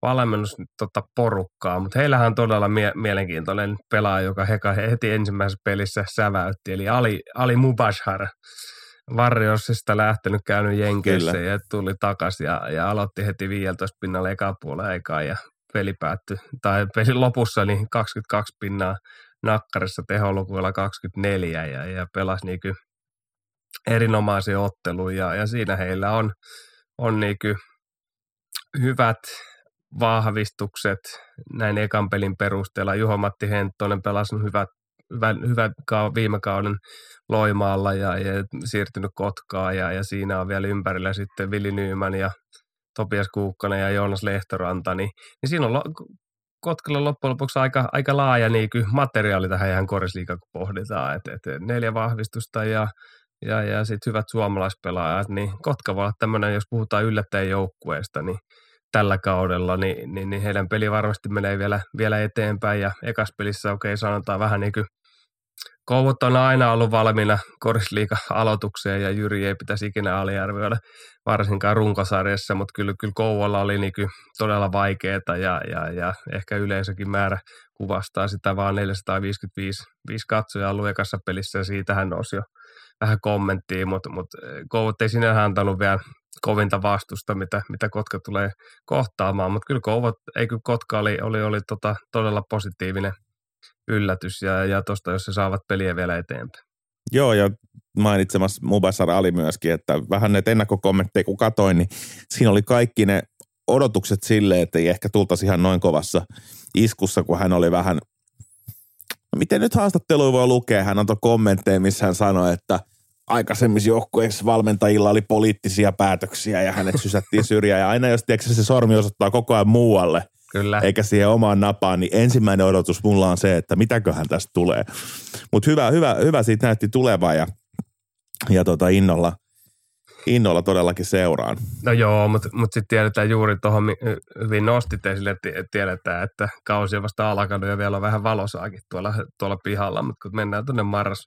valmennus tota, porukkaa, mutta heillähän on todella mie- mielenkiintoinen pelaaja, joka heka heti ensimmäisessä pelissä säväytti, eli Ali, Ali Mubashar, Varjosista lähtenyt käynyt Jenkeissä Kyllä. ja tuli takaisin ja, ja, aloitti heti 15 pinnalla eka puolen aikaa ja peli päättyi, tai pelin lopussa niin 22 pinnaa nakkarissa teholukuilla 24 ja, ja pelasi niin erinomaisia otteluja ja, siinä heillä on, on niin hyvät vahvistukset näin ekan pelin perusteella. Juho-Matti Henttonen pelasi hyvät, hyvät, hyvät viime kauden Loimaalla ja, ja siirtynyt Kotkaan ja, ja siinä on vielä ympärillä sitten Vili Nyyman ja Topias Kuukkonen ja Joonas Lehtoranta, niin, niin siinä on Kotkalla loppujen lopuksi aika, aika laaja niin materiaali tähän ihan korisliikaan, kun pohditaan. Et, et neljä vahvistusta ja, ja, ja sitten hyvät suomalaispelaajat, niin Kotka voi olla tämmöinen, jos puhutaan yllättäjän joukkueesta, niin tällä kaudella, niin, niin, niin heidän peli varmasti menee vielä, vielä eteenpäin. Ja ekas pelissä, okei, okay, sanotaan vähän niin kuin Kouvut on aina ollut valmiina korisliiga aloitukseen ja Jyri ei pitäisi ikinä aliarvioida varsinkaan runkosarjassa, mutta kyllä, kyllä Kouvolla oli niin kyllä todella vaikeaa ja, ja, ja, ehkä yleisökin määrä kuvastaa sitä vaan 455 viisi katsojaa ollut ekassa pelissä ja siitähän nousi jo vähän kommenttia, mutta, mutta Kouvut ei sinänsä antanut vielä kovinta vastusta, mitä, mitä Kotka tulee kohtaamaan, mutta kyllä Kouvot, ei kyllä Kotka oli, oli, oli tota, todella positiivinen yllätys ja, ja tuosta, jos se saavat peliä vielä eteenpäin. Joo, ja mainitsemassa Mubasar Ali myöskin, että vähän näitä ennakkokommentteja kun katoin, niin siinä oli kaikki ne odotukset sille, että ei ehkä tultaisi ihan noin kovassa iskussa, kun hän oli vähän, miten nyt haastatteluja voi lukea, hän antoi kommentteja, missä hän sanoi, että aikaisemmissa joukkueissa valmentajilla oli poliittisia päätöksiä ja hänet sysättiin syrjään ja aina jos tiedätkö, se sormi osoittaa koko ajan muualle, Kyllä. eikä siihen omaan napaan, niin ensimmäinen odotus mulla on se, että mitäköhän tästä tulee. Mutta hyvä, hyvä, hyvä siitä näytti tuleva ja, ja tota innolla, innolla todellakin seuraan. No joo, mutta mut sitten tiedetään juuri tuohon, hyvin nostit esille, että tiedetään, että kausi on vasta alkanut ja vielä on vähän valosaakin tuolla, tuolla pihalla, mutta kun mennään tuonne marras,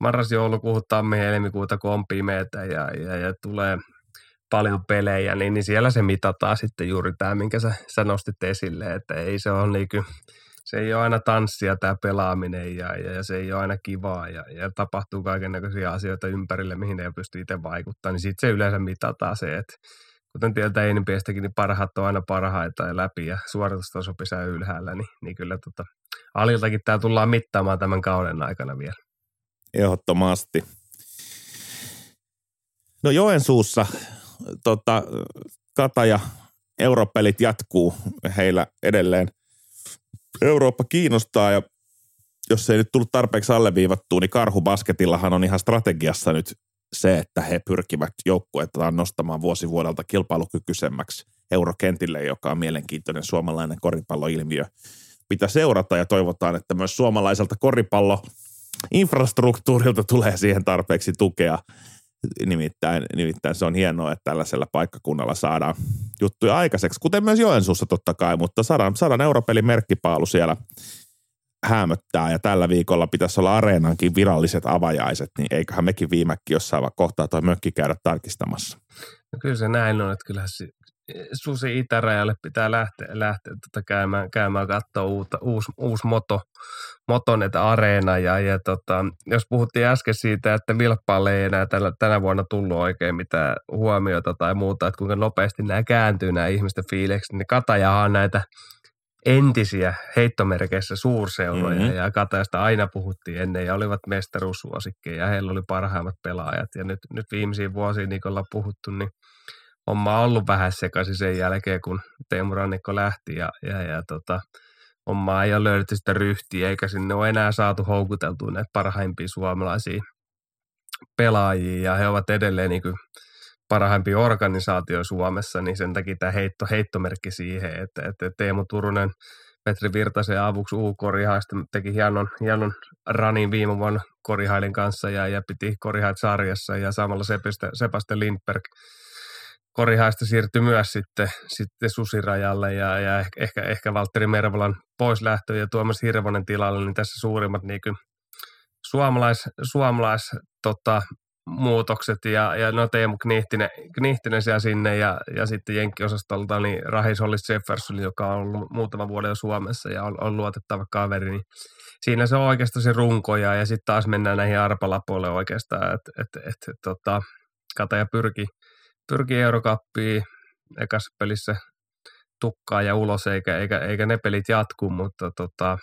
marras-joulukuuhun, tammi helmikuuta, kun on pimeätä ja, ja, ja tulee paljon pelejä, niin, niin siellä se mitataan sitten juuri tämä, minkä sä, sä nostit esille, että ei se ole niin kuin, se ei ole aina tanssia tämä pelaaminen ja, ja, ja se ei ole aina kivaa ja, ja tapahtuu kaikenlaisia asioita ympärille, mihin ei pysty itse vaikuttamaan, niin sitten se yleensä mitataan se, että kuten tietää NBAstäkin, niin parhaat on aina parhaita ja läpi ja suoritustaso pisää ylhäällä, niin, niin kyllä tota, Aliltakin tämä tullaan mittaamaan tämän kauden aikana vielä. Ehdottomasti. No Joensuussa tota, Kataja Europelit jatkuu heillä edelleen. Eurooppa kiinnostaa ja jos ei nyt tullut tarpeeksi alleviivattua, niin Karhubasketillahan on ihan strategiassa nyt se, että he pyrkivät joukkuetaan nostamaan vuosi vuodelta kilpailukykyisemmäksi eurokentille, joka on mielenkiintoinen suomalainen koripalloilmiö. Pitää seurata ja toivotaan, että myös suomalaiselta koripallo infrastruktuurilta tulee siihen tarpeeksi tukea. Nimittäin, nimittäin se on hienoa, että tällaisella paikkakunnalla saadaan juttuja aikaiseksi, kuten myös Joensuussa totta kai, mutta sadan, sadan europelin merkkipaalu siellä hämöttää ja tällä viikolla pitäisi olla areenankin viralliset avajaiset, niin eiköhän mekin viimekin jossain kohtaa toi mökki käydä tarkistamassa. No kyllä se näin on, että kyllä Susi itärajalle pitää lähteä, lähteä tota käymään, käymään katsoa uutta, uusi, uusi moto, Motonet Areena. Ja, ja tota, jos puhuttiin äsken siitä, että Vilppaalle ei enää tällä, tänä vuonna tullut oikein mitään huomiota tai muuta, että kuinka nopeasti nämä kääntyy nämä ihmisten fiileksi, niin Katajahan on näitä entisiä heittomerkeissä suurseuroja mm-hmm. ja Katajasta aina puhuttiin ennen ja olivat mestaruussuosikkeja ja heillä oli parhaimmat pelaajat ja nyt, nyt viimeisiin vuosiin niin kuin ollaan puhuttu, niin on ollut vähän sekaisin sen jälkeen, kun Teemu Rannikko lähti ja, ja, ja tota, homma ei ole löydetty sitä ryhtiä eikä sinne ole enää saatu houkuteltua näitä parhaimpia suomalaisia pelaajia ja he ovat edelleen niin kuin parhaimpia organisaatio Suomessa, niin sen takia tämä heitto, heittomerkki siihen, että, että Teemu Turunen Petri Virtasen avuksi U-korihaista teki hienon, hienon ranin viime vuonna Korihailin kanssa ja, ja piti Korihait sarjassa ja samalla Sebastian Lindberg Korihaista siirtyi myös sitten, sitten Susirajalle ja, ja ehkä, ehkä Valtteri Mervolan poislähtö ja Tuomas Hirvonen tilalle, niin tässä suurimmat niin kuin suomalais, suomalais tota, muutokset ja, ja no Teemu Knihtinen, Knihtinen siellä sinne ja, ja sitten Jenkki-osastolta niin Rahis Hollis Jefferson, joka on ollut muutama vuoden jo Suomessa ja on, on luotettava kaveri, niin siinä se on oikeastaan se runko ja, sitten taas mennään näihin arpalapoille oikeastaan, että et, et, et, tota, Kataja pyrki, pyrki Eurokappiin ekassa pelissä tukkaa ja ulos, eikä, eikä, eikä ne pelit jatku, mutta tota,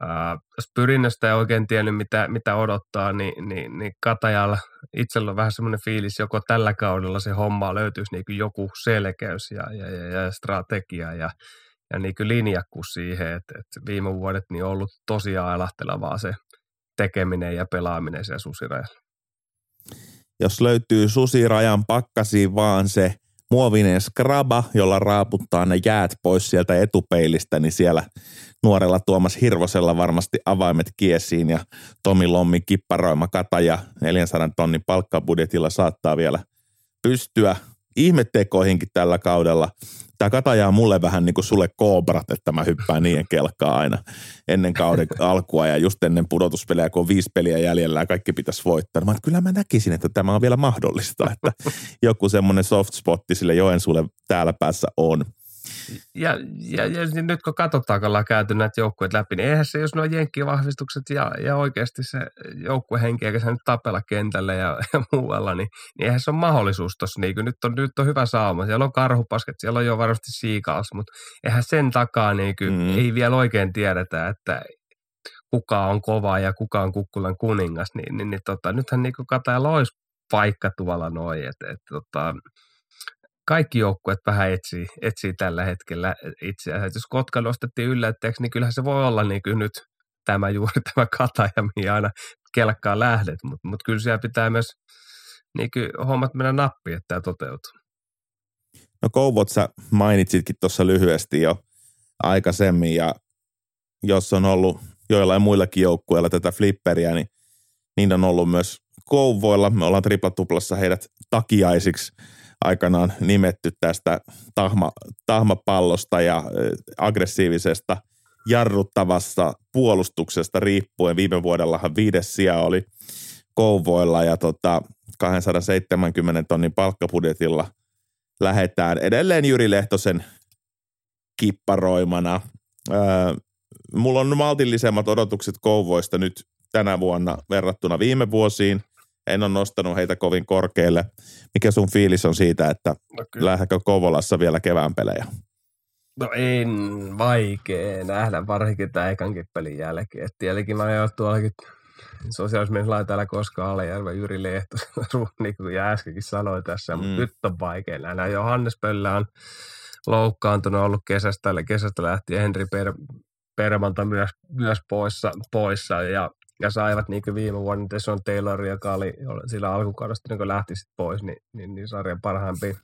ää, jos pyrinnöstä ei oikein tiennyt, mitä, mitä odottaa, niin, niin, niin Katajalla itsellä on vähän semmoinen fiilis, joko tällä kaudella se homma löytyisi niin joku selkeys ja, ja, ja, ja strategia ja, ja niin linjakkuus siihen, että, että viime vuodet niin on ollut tosi ailahtelevaa se tekeminen ja pelaaminen siellä susirajalla jos löytyy susirajan pakkasiin vaan se muovinen skraba, jolla raaputtaa ne jäät pois sieltä etupeilistä, niin siellä nuorella Tuomas Hirvosella varmasti avaimet kiesiin ja Tomi Lommi kipparoima kataja 400 tonnin palkkabudjetilla saattaa vielä pystyä ihmettekoihinkin tällä kaudella. Tämä Kataja on mulle vähän niin kuin sulle koobrat, että mä hyppään niiden kelkkaa aina ennen kauden alkua ja just ennen pudotuspelejä, kun on viisi peliä jäljellä ja kaikki pitäisi voittaa. Mä, kyllä mä näkisin, että tämä on vielä mahdollista, että joku semmoinen soft spotti sille Joensuulle täällä päässä on. Ja, ja, ja niin nyt kun katsotaan, kun ollaan käyty näitä joukkueet läpi, niin eihän se, jos nuo jenkkivahvistukset ja, ja oikeasti se joukkuehenki, eikä se nyt tapella kentällä ja, ja muualla, niin, niin eihän se ole mahdollisuus tuossa. Niin nyt, on, nyt on hyvä sauma. Siellä on karhupasket, siellä on jo varmasti siikaus, mutta eihän sen takaa niin kuin, mm. ei vielä oikein tiedetä, että kuka on kova ja kuka on kukkulan kuningas, niin, niin, niin tota, nythän niin Katajalla olisi paikka tuolla noin, että et, tota, kaikki joukkueet vähän etsii, etsii tällä hetkellä itseään. Jos Kotka nostettiin yllättäjäksi, niin kyllähän se voi olla niin kuin nyt tämä juuri tämä kataja, mihin aina kelkkaa lähdet, mutta mut kyllä siellä pitää myös niin kuin hommat mennä nappiin, että tämä toteutuu. No Kouvot sä mainitsitkin tuossa lyhyesti jo aikaisemmin ja jos on ollut joillain muillakin joukkueilla tätä flipperiä, niin niin on ollut myös Kouvoilla. Me ollaan triplatuplassa heidät takiaisiksi aikanaan nimetty tästä tahma, tahmapallosta ja aggressiivisesta jarruttavassa puolustuksesta riippuen. Viime vuodellahan viides sija oli Kouvoilla ja tota 270 tonnin palkkapudjetilla lähetään edelleen Jyri Lehtosen kipparoimana. Öö, mulla on maltillisemmat odotukset Kouvoista nyt tänä vuonna verrattuna viime vuosiin – en ole nostanut heitä kovin korkealle. Mikä sun fiilis on siitä, että no lähdekö Kovolassa vielä kevään pelejä? No en, vaikea nähdä, varsinkin tämän ekankin pelin jälkeen. Et tietenkin mä oon tuollakin sosiaalisessa laitalla koskaan Alejärven Jyri Lehto, niin kuin äskenkin sanoi tässä, mm. mutta nyt on vaikea nähdä. Johannes Pöllä on loukkaantunut ollut kesästä, kesästä lähtien Henri per, Permanta myös, myös poissa, poissa ja ja saivat niin viime vuonna Desson Taylor, joka oli sillä alkukaudesta niin lähti sit pois, niin, niin, niin sarjan parhaimpia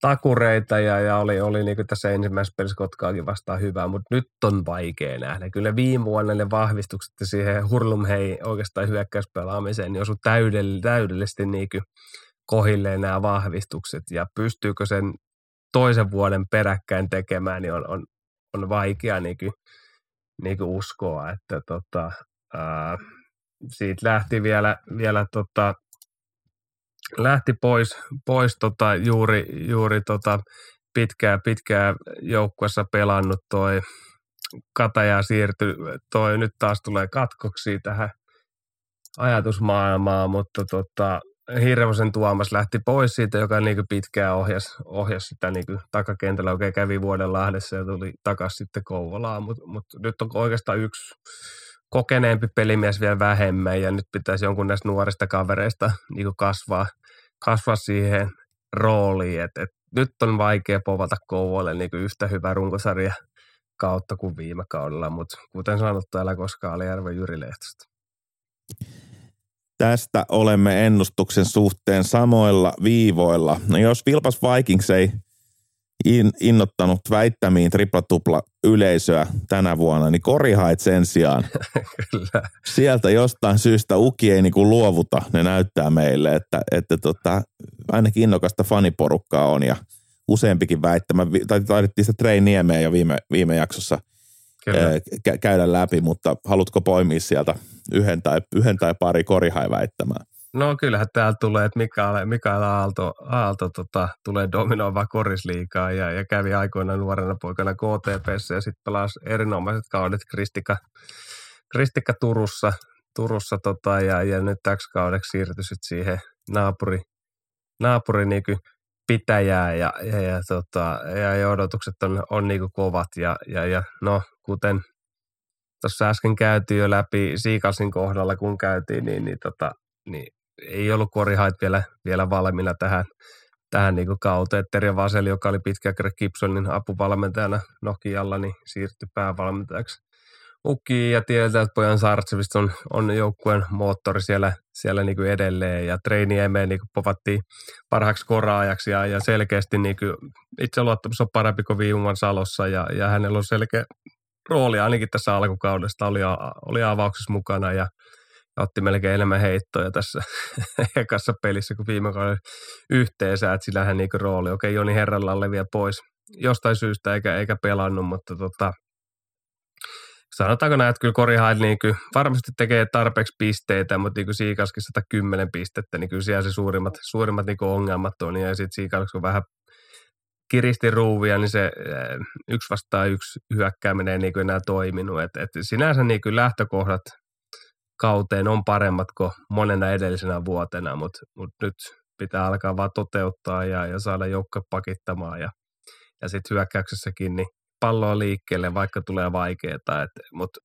takureita ja, ja oli, oli niin tässä ensimmäisessä pelissä Kotkaakin vastaan hyvää, mutta nyt on vaikea nähdä. Kyllä viime vuonna ne vahvistukset siihen hurlumhei oikeastaan hyökkäyspelaamiseen niin osui täydell, täydellisesti niin kohilleen nämä vahvistukset ja pystyykö sen toisen vuoden peräkkäin tekemään, niin on, on, on vaikea niin kuin niin kuin uskoa, että tota, ää, siitä lähti vielä, vielä tota, lähti pois, pois tota, juuri, juuri tota, pitkää, pitkää joukkuessa pelannut toi Kataja siirtyi, toi nyt taas tulee katkoksi tähän ajatusmaailmaan, mutta tota, Hirvosen Tuomas lähti pois siitä, joka niin pitkään ohjasi, ohjasi sitä niin takakentällä. Oikein kävi vuoden Lahdessa ja tuli takaisin sitten Kouvolaan, mutta mut nyt on oikeastaan yksi kokeneempi pelimies vielä vähemmän ja nyt pitäisi jonkun näistä nuorista kavereista niin kasvaa, kasvaa siihen rooliin. Et, et nyt on vaikea povata Kouvolle niin yhtä hyvä runkosarja kautta kuin viime kaudella, mutta kuten sanottu, älä koskaan Alijärven Jyri Lehtosta. Tästä olemme ennustuksen suhteen samoilla viivoilla. No jos Vilpas Vikings ei in, innottanut väittämiin triplatupla yleisöä tänä vuonna, niin korihait sen sijaan. Kyllä. Sieltä jostain syystä Uki ei niinku luovuta. Ne näyttää meille, että, että tota, ainakin innokasta faniporukkaa on ja useampikin väittämä. Tai taidettiin sitä Trey Niemeä jo viime, viime jaksossa – kä- käydä läpi, mutta haluatko poimia sieltä yhden tai, yhden tai pari korihai väittämään? No kyllähän täällä tulee, että Mikael, Mikael Aalto, Aalto tota, tulee dominoiva korisliikaa ja, ja kävi aikoina nuorena poikana KTPssä ja sitten pelasi erinomaiset kaudet Kristika, Kristika Turussa, Turussa tota, ja, ja nyt täksi kaudeksi siirtyi siihen naapuri, naapuri niin pitäjää ja, ja, ja, tota, ja, odotukset on, on niin kovat ja, ja, ja no kuten tuossa äsken käytiin jo läpi Siikalsin kohdalla, kun käytiin, niin, niin, tota, niin ei ollut korihait vielä, vielä valmiina tähän, tähän niin kauteen. Terje Vaseli, joka oli pitkä Gibsonin apuvalmentajana Nokialla, niin siirtyi päävalmentajaksi Ukki ja tiedetään, että pojan Sartsevista on, on joukkueen moottori siellä, siellä niin kuin edelleen. Ja treiniemeen niin povattiin parhaaksi koraajaksi ja, ja selkeästi niin kuin itseluottamus on parempi kuin viimeisen Salossa. Ja, ja hänellä on selkeä rooli ainakin tässä alkukaudesta, oli, oli avauksessa mukana ja, otti melkein enemmän heittoja tässä ekassa pelissä kuin viime kaudella yhteensä, että sillähän niinku rooli. Okei, Joni Herrallalle vielä pois jostain syystä eikä, eikä pelannut, mutta tota, sanotaanko näin, että kyllä Kori niin varmasti tekee tarpeeksi pisteitä, mutta niin Siikaskin 110 pistettä, niin kyllä siellä se suurimmat, suurimmat niin ongelmat on. Ja sitten Siikas, kun vähän kiristi ruuvia, niin se yksi vastaa yksi hyökkääminen ei niin enää toiminut. Et, et sinänsä niin kuin lähtökohdat kauteen on paremmat kuin monena edellisenä vuotena, mutta mut nyt pitää alkaa vaan toteuttaa ja, ja saada joukko pakittamaan ja, ja sitten hyökkäyksessäkin niin palloa liikkeelle, vaikka tulee vaikeaa. Mutta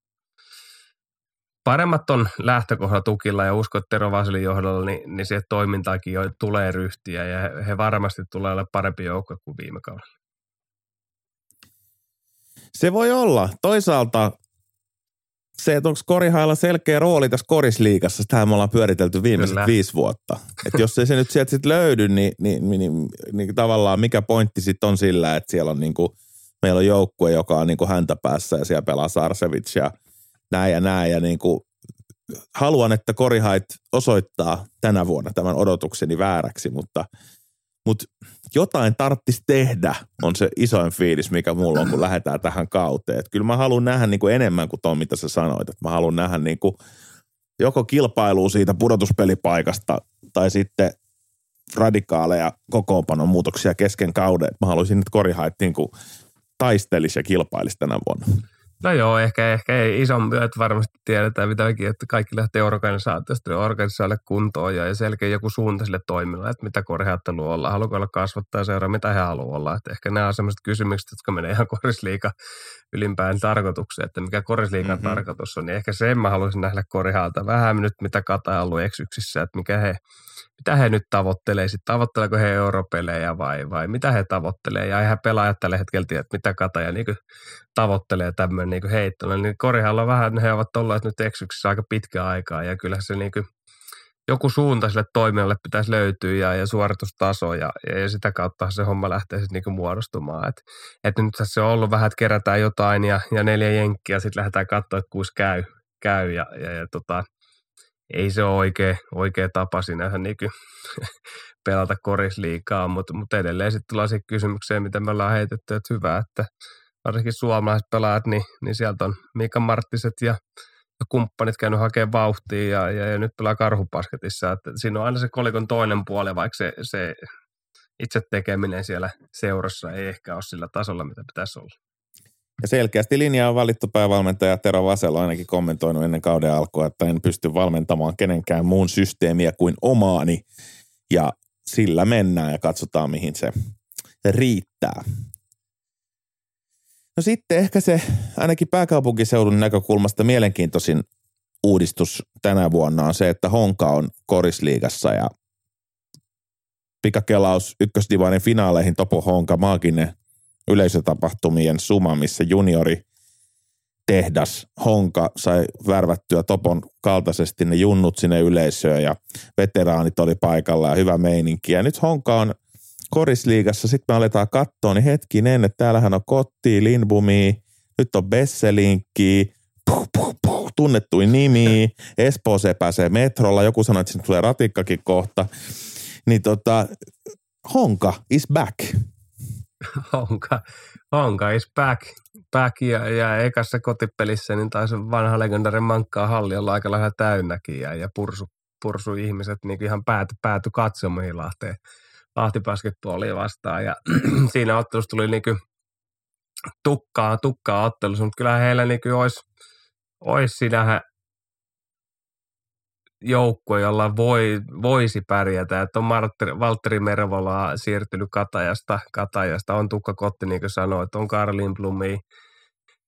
paremmat on lähtökohdat tukilla ja uskon, että Tero Vasilin johdolla, niin, niin siihen toimintaakin jo tulee ryhtiä ja he, he varmasti tulee olla parempi joukko kuin viime kaudella. Se voi olla. Toisaalta se, että onko Korihailla selkeä rooli tässä korisliikassa, sitä me ollaan pyöritelty viimeiset Kyllä. viisi vuotta. Et jos ei se nyt sieltä sit löydy, niin, niin, niin, niin, niin tavallaan mikä pointti sitten on sillä, että siellä on niinku, meillä on joukkue, joka on niinku häntä päässä ja siellä pelaa Sarsevic ja näin ja näin. Ja niinku, haluan, että Korihait osoittaa tänä vuonna tämän odotukseni vääräksi, mutta – mutta jotain tarttisi tehdä, on se isoin fiilis, mikä mulla on, kun lähdetään tähän kauteen. Et kyllä mä haluan nähdä niin kuin enemmän kuin tuon, mitä sä sanoit. Et mä haluan nähdä niin kuin joko kilpailua siitä pudotuspelipaikasta tai sitten radikaaleja kokoonpanon muutoksia kesken kauden. Mä haluaisin, että Korihait niin kuin taistelisi ja kilpailisi tänä vuonna. No joo, ehkä, ehkä ei ison myöt varmasti tiedetään mitäkin, että kaikki lähtee organisaatiosta ja organisaatiolle kuntoon ja selkeä joku suunta sille toimilla, että mitä korjaattelu olla, haluaako olla kasvattaa seuraa, mitä he haluavat olla. Että ehkä nämä on sellaiset kysymykset, jotka menee ihan korisliika ylimpään tarkoitukseen, että mikä korisliikan mm-hmm. tarkoitus on, niin ehkä sen mä haluaisin nähdä korihaalta vähän nyt, mitä Kata on ollut eksyksissä, että mikä he, mitä he nyt tavoittelee, sitten tavoitteleeko he europelejä vai, vai mitä he tavoittelee, ja eihän pelaajat tällä hetkellä tiedä, että mitä Kata ja niin tavoittelee tämmöinen niin heittona, niin korihalla vähän he ovat olleet nyt eksyksissä aika pitkä aikaa, ja kyllä se niin kuin, joku suunta sille toimijalle pitäisi löytyä ja, ja suoritustaso ja, ja, sitä kautta se homma lähtee sitten niinku muodostumaan. Et, et nyt tässä on ollut vähän, että kerätään jotain ja, ja neljä jenkkiä sitten lähdetään katsoa, että kuusi käy, käy ja, ja, ja tota, ei se ole oikea, oikea tapa sinänsä niinku pelata korisliikaa, mutta, mutta edelleen sitten tullaan siihen kysymykseen, mitä me ollaan heitetty, että hyvä, että varsinkin suomalaiset pelaajat, niin, niin sieltä on Mika Marttiset ja ja kumppanit käynyt hakemaan vauhtia ja, ja, ja nyt pelaa karhupasketissa. Että siinä on aina se kolikon toinen puoli, vaikka se, se itse tekeminen siellä seurassa ei ehkä ole sillä tasolla, mitä pitäisi olla. Ja selkeästi linja on valittu päävalmentaja Tero Vaselo ainakin kommentoinut ennen kauden alkua, että en pysty valmentamaan kenenkään muun systeemiä kuin omaani. Ja sillä mennään ja katsotaan, mihin se riittää. No sitten ehkä se ainakin pääkaupunkiseudun näkökulmasta mielenkiintoisin uudistus tänä vuonna on se, että Honka on korisliigassa ja pikakelaus ykkösdivainen finaaleihin Topo Honka maaginen yleisötapahtumien suma, missä juniori tehdas Honka sai värvättyä Topon kaltaisesti ne junnut sinne yleisöön ja veteraanit oli paikalla ja hyvä meininki. Ja nyt Honka on – korisliigassa, sitten me aletaan katsoa, niin hetkinen, että täällähän on Kotti, Lindbumi, nyt on Besselinkki, puh, puh, puh, tunnettuin nimi, Espooseen pääsee metrolla, joku sanoi, että sinne tulee ratikkakin kohta. Niin tota, Honka is back. Honka, Honka is back. back ja, ja ekassa kotipelissä niin taisi vanha legendarin mankkaa halli olla aika lailla täynnäkin ja, ja pursu, pursu ihmiset niin ihan pääty, pääty katsomaan Lahteen Lahti basketballia vastaan ja siinä ottelussa tuli niinku tukkaa, tukkaa ottelussa, mutta kyllä heillä niinku olisi, olisi sinähän joukkue, jolla voi, voisi pärjätä. Että on Martteri, Valtteri Mervola siirtynyt Katajasta, Katajasta. on Tukka Kotti, niin kuin sanoi, että on Karlin Blumi,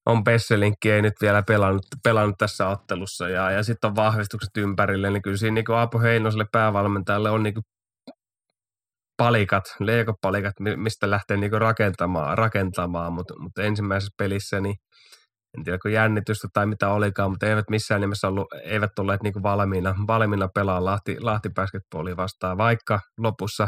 on Pesselinkki, ei nyt vielä pelannut, pelannut tässä ottelussa. Ja, ja sitten on vahvistukset ympärille, niin kyllä siinä niin Aapo Heinoselle päävalmentajalle on niin palikat, leikopalikat, mistä lähtee niinku rakentamaan, rakentamaan mutta, mutta ensimmäisessä pelissä niin en tiedä, kun jännitystä tai mitä olikaan, mutta eivät missään nimessä ollut, eivät olleet niinku valmiina, valmiina pelaa Lahti, Lahti basketballia vastaan, vaikka lopussa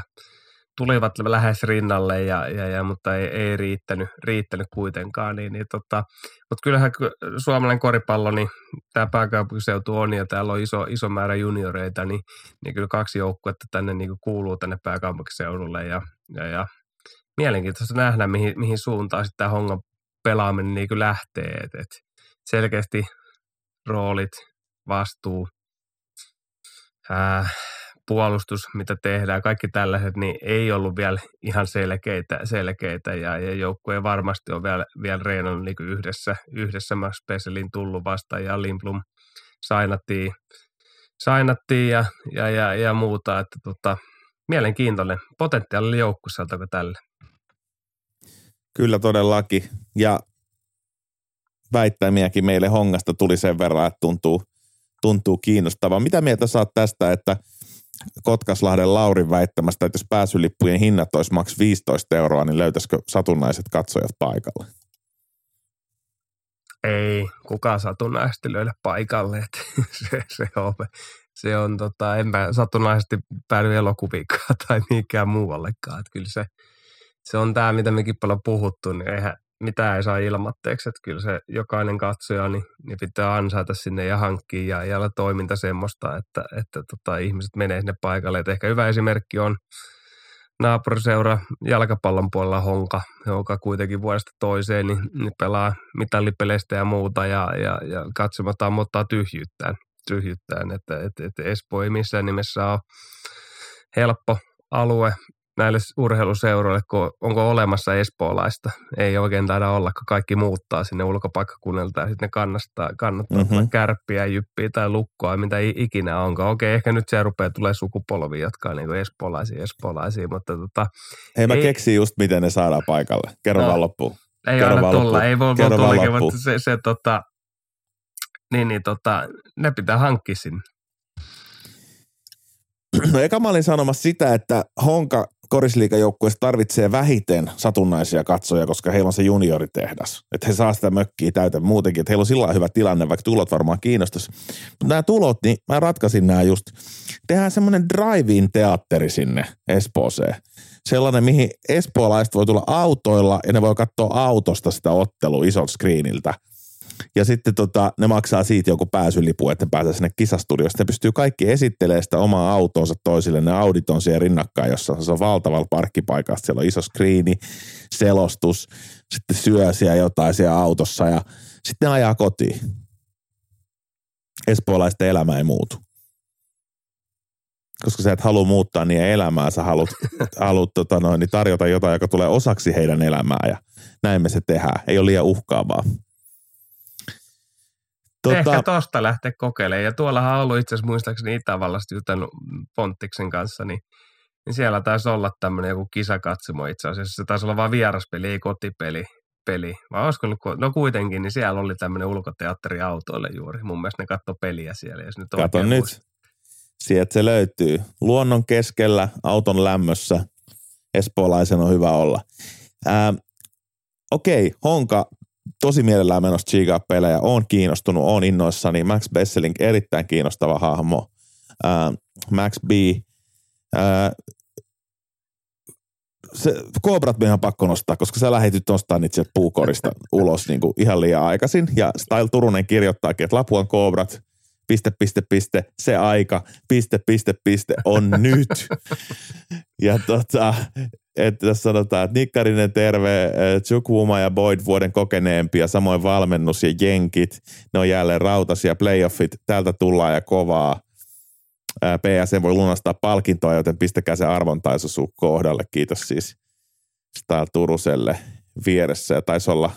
tulivat lähes rinnalle, ja, ja, ja, mutta ei, ei riittänyt, riittänyt kuitenkaan. Niin, niin tota, mutta kyllähän suomalainen koripallo, niin tämä pääkaupunkiseutu on ja täällä on iso, iso määrä junioreita, niin, niin kyllä kaksi joukkuetta tänne niin kuuluu tänne pääkaupunkiseudulle ja, ja, ja mielenkiintoista nähdä, mihin, mihin suuntaan sitten tämä hongan pelaaminen niin lähtee. Et, et selkeästi roolit, vastuu, ää, puolustus, mitä tehdään, kaikki tällaiset, niin ei ollut vielä ihan selkeitä, selkeitä ja, ja joukkue varmasti on vielä, vielä reenannut niin yhdessä, yhdessä Max Speselin tullut vasta ja Limblum sainattiin, sainattiin ja, ja, ja, ja muuta, että tota, mielenkiintoinen potentiaalinen joukku sieltä tälle. Kyllä todellakin ja väittämiäkin meille Hongasta tuli sen verran, että tuntuu, tuntuu kiinnostavaa. Mitä mieltä saat tästä, että – Kotkaslahden Laurin väittämästä, että jos pääsylippujen hinnat olisi maks 15 euroa, niin löytäisikö satunnaiset katsojat paikalle? Ei, kukaan satunnaisesti löydä paikalle. Se, se, on, se on tota, en mä satunnaisesti päädy elokuvikaan tai mihinkään muuallekaan. Että kyllä se, se on tämä, mitä mekin paljon puhuttu, niin eihän, mitä ei saa ilmatteeksi. Että kyllä se jokainen katsoja niin, niin pitää ansaita sinne ja hankkia ja, ja toiminta semmoista, että, että tota, ihmiset menee sinne paikalle. Et ehkä hyvä esimerkki on naapuriseura jalkapallon puolella Honka, joka kuitenkin vuodesta toiseen niin, niin pelaa mitallipeleistä ja muuta ja, ja, ja katsomatta ammottaa tyhjyyttään. tyhjyyttään. Että, että, että Espoo ei missään nimessä ole helppo alue näille urheiluseuroille, kun onko olemassa espoolaista. Ei oikein taida olla, kun kaikki muuttaa sinne ulkopaikkakunnalta ja sitten ne kannattaa, kannattaa mm-hmm. kärppiä, jyppiä tai lukkoa, mitä ikinä onko. Okei, ehkä nyt se rupeaa tulee sukupolvi, jotka on niin espoolaisia, espoolaisia, mutta tota, Hei, mä ei, keksin just, miten ne saadaan paikalle. Kerro no, vaan loppuun. Ei Kerro aina tulla, ei voi, tullakin, mutta se, se tota, niin, niin tota, ne pitää hankkia sinne. No eka mä olin sanomassa sitä, että Honka korisliikajoukkueessa tarvitsee vähiten satunnaisia katsoja, koska heillä on se junioritehdas. Että he saa sitä mökkiä täyteen muutenkin, että heillä on sillä hyvä tilanne, vaikka tulot varmaan kiinnostaisi. Mutta nämä tulot, niin mä ratkaisin nämä just. Tehdään semmoinen drive-in teatteri sinne Espooseen. Sellainen, mihin espoolaiset voi tulla autoilla ja ne voi katsoa autosta sitä ottelua isolta screeniltä – ja sitten tota, ne maksaa siitä joku pääsylipu, että pääsee sinne kisastudioon. Ne pystyy kaikki esittelemään sitä omaa autonsa toisille. Ne Audit on siellä rinnakkain, jossa se on valtavalla parkkipaikalla. Siellä on iso screeni, selostus, sitten syö siellä jotain siellä autossa ja sitten ne ajaa kotiin. Espoolaisten elämä ei muutu. Koska sä et halua muuttaa niiden elämää, sä haluat, haluat tota noin, niin tarjota jotain, joka tulee osaksi heidän elämää ja näin me se tehdään. Ei ole liian uhkaavaa. Tota... Ehkä tosta lähteä kokeilemaan. Ja tuollahan on ollut itse asiassa muistaakseni Itävallasta jutellut Ponttiksen kanssa, niin, niin siellä taisi olla tämmöinen joku kisakatsomo itse asiassa. Se taisi olla vain vieraspeli, ei kotipeli. Peli. Vai olisiko nyt, no kuitenkin, niin siellä oli tämmöinen ulkoteatteri autoille juuri. Mun mielestä ne katsoi peliä siellä. Jos nyt Kato nyt. Muista. Sieltä se löytyy. Luonnon keskellä, auton lämmössä. Espoolaisen on hyvä olla. Ää, okei, Honka tosi mielellään menossa chigaa pelejä, on kiinnostunut, on innoissani. Max Besselink erittäin kiinnostava hahmo. Uh, Max B. Uh, se Cobrat on ihan pakko nostaa, koska sä lähetit nostaa niitä sieltä puukorista ulos niin kuin ihan liian aikaisin. Ja Style Turunen kirjoittaakin, että Lapuan Cobrat, piste, piste, piste, se aika, piste, piste, piste on nyt. ja tota, että tässä sanotaan, että Nikkarinen terve, Chukwuma ja Boyd vuoden kokeneempia, samoin valmennus ja jenkit, ne on jälleen rautasia, playoffit, täältä tullaan ja kovaa. PSN voi lunastaa palkintoa, joten pistäkää se arvontaisu kohdalle. Kiitos siis Style Turuselle vieressä. Ja taisi olla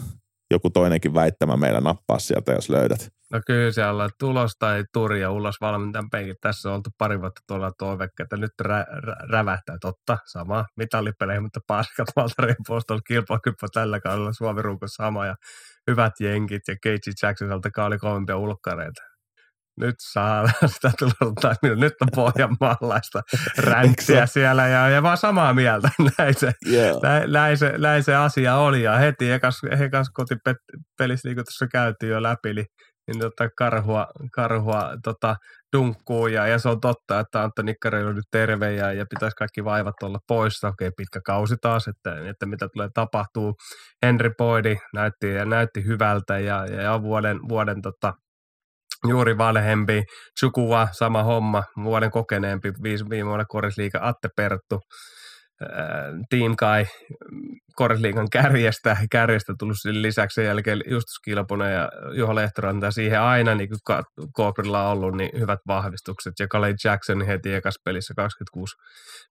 joku toinenkin väittämä meillä nappaa sieltä, jos löydät. No kyllä siellä on tulos tai turi ja ulos valmentajan penkit. Tässä on oltu pari vuotta tuolla toivekka, että nyt rä, rä, rävähtää. Totta, sama. Mitallipelejä, mutta paskat Valtarien puolesta kilpailukyppä tällä kaudella. Suomi sama ja hyvät jenkit ja Casey Jacksonilta oli kovempia ulkkareita nyt saa sitä tulla, nyt on Pohjanmaalaista ränttiä siellä ja, ja vaan samaa mieltä. Näin se, yeah. näin, näin, se, näin se asia oli ja heti ekas, ekas kotipelissä, niin kuin tuossa käytiin jo läpi, niin niin tota karhua, karhua tota, dunkkuu ja, ja, se on totta, että Antto Nikkari on nyt terve ja, ja pitäisi kaikki vaivat olla poissa. Okei, pitkä kausi taas, että, että mitä tulee tapahtuu. Henry Boydi näytti, ja näytti hyvältä ja, ja, vuoden, vuoden tota, juuri vanhempi. Chukua, sama homma, vuoden kokeneempi, viisi viime vuonna korisliiga Atte Perttu. Team Kai Korisliigan kärjestä, kärjestä tullut lisäksi sen jälkeen Justus Kilponen ja Juha Lehtoranta siihen aina niin kuin Koprilla on ollut niin hyvät vahvistukset ja Kalei Jackson heti ekassa pelissä 26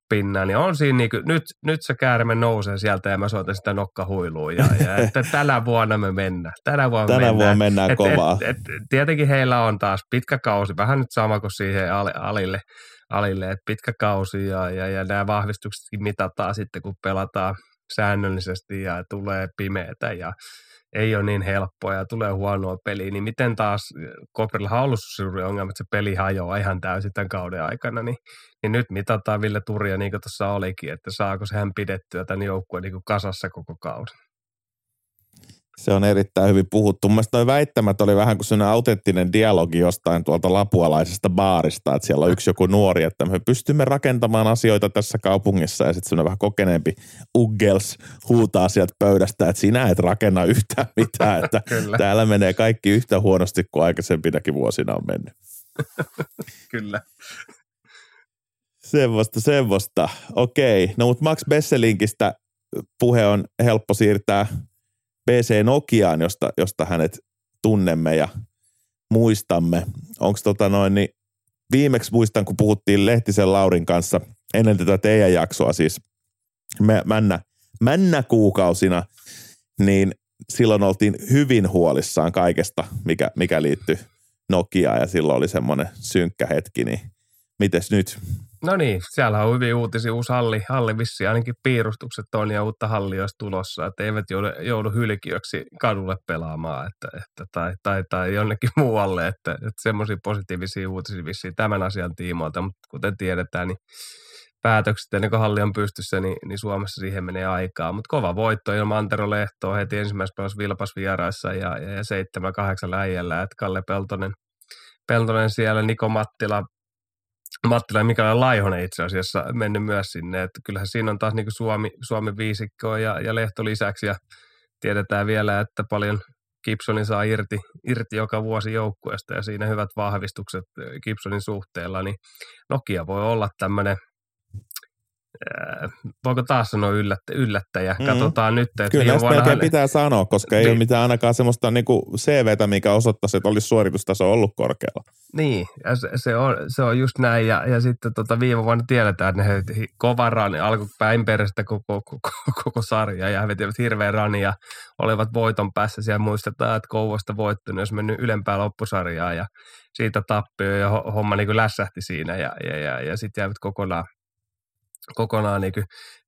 pinnaa, niin on siinä niin kuin, nyt, nyt se käärme nousee sieltä ja mä soitan sitä nokkahuiluun ja, ja että tänä vuonna me mennään. Tänä vuonna tänä mennään. vuonna mennään et, kovaa. Et, et, tietenkin heillä on taas pitkä kausi, vähän nyt sama kuin siihen alille, alille että pitkä kausi ja, ja, ja nämä vahvistuksetkin mitataan sitten, kun pelataan säännöllisesti ja tulee pimeätä ja ei ole niin helppoa ja tulee huonoa peliä, niin miten taas Koprilla on ollut suuri ongelma, että se peli hajoaa ihan täysin tämän kauden aikana, niin, niin nyt mitataan Ville Turja, niin kuin tuossa olikin, että saako sehän pidettyä tämän joukkueen niin kasassa koko kauden. Se on erittäin hyvin puhuttu. Mun mielestä väittämät oli vähän kuin sellainen autenttinen dialogi jostain tuolta lapualaisesta baarista, että siellä on yksi joku nuori, että me pystymme rakentamaan asioita tässä kaupungissa ja sitten sellainen vähän kokeneempi Uggels huutaa sieltä pöydästä, että sinä et rakenna yhtään mitään, että täällä menee kaikki yhtä huonosti kuin aikaisempinakin vuosina on mennyt. Kyllä. Semmoista, semmoista. Okei. No mutta Max Besselinkistä puhe on helppo siirtää – PC Nokiaan, josta, josta hänet tunnemme ja muistamme. Onko tota noin, niin viimeksi muistan, kun puhuttiin Lehtisen Laurin kanssa ennen tätä teidän jaksoa, siis männä, männä kuukausina, niin silloin oltiin hyvin huolissaan kaikesta, mikä, mikä liittyy Nokiaan ja silloin oli semmoinen synkkä hetki, niin mites nyt? No niin, siellä on hyvin uutisia. Uusi halli, halli vissi, ainakin piirustukset on ja uutta hallia olisi tulossa, että eivät joudu, joudu hylkiöksi kadulle pelaamaan että, että, tai, tai, tai jonnekin muualle, että, että semmoisia positiivisia uutisia vissiin tämän asian tiimoilta, mutta kuten tiedetään, niin päätökset ennen kuin halli on pystyssä, niin, niin Suomessa siihen menee aikaa. Mutta kova voitto ilman Antero Lehtoa heti ensimmäisessä pelassa Vilpas vieraissa ja, ja, ja 7-8 läijällä, että Kalle Peltonen, Peltonen siellä, Niko Mattila Mattila ja Mikael Laihonen itse asiassa mennyt myös sinne, että kyllähän siinä on taas niin Suomi, Suomi viisikko ja, ja Lehto lisäksi ja tiedetään vielä, että paljon Gibsonin saa irti, irti joka vuosi joukkueesta ja siinä hyvät vahvistukset Gibsonin suhteella, niin Nokia voi olla tämmöinen voiko taas sanoa yllättä, yllättäjä? Mm. Katsotaan nyt. Että Kyllä näistä melkein pitää sanoa, koska ei niin. ole mitään ainakaan semmoista niinku CVtä, mikä osoittaisi, että olisi suoritustaso ollut korkealla. Niin, ja se, se, on, se on just näin. Ja, ja sitten tota viime vuonna tiedetään, että ne kova rani, alkoi päin perästä koko, koko, koko, sarja ja he vetivät hirveän rani ja olivat voiton päässä. Siellä muistetaan, että Kouvosta voittanut, jos mennyt ylempää loppusarjaa ja siitä tappio ja homma niin kuin lässähti siinä ja, ja, ja, ja sitten jäivät kokonaan kokonaan niin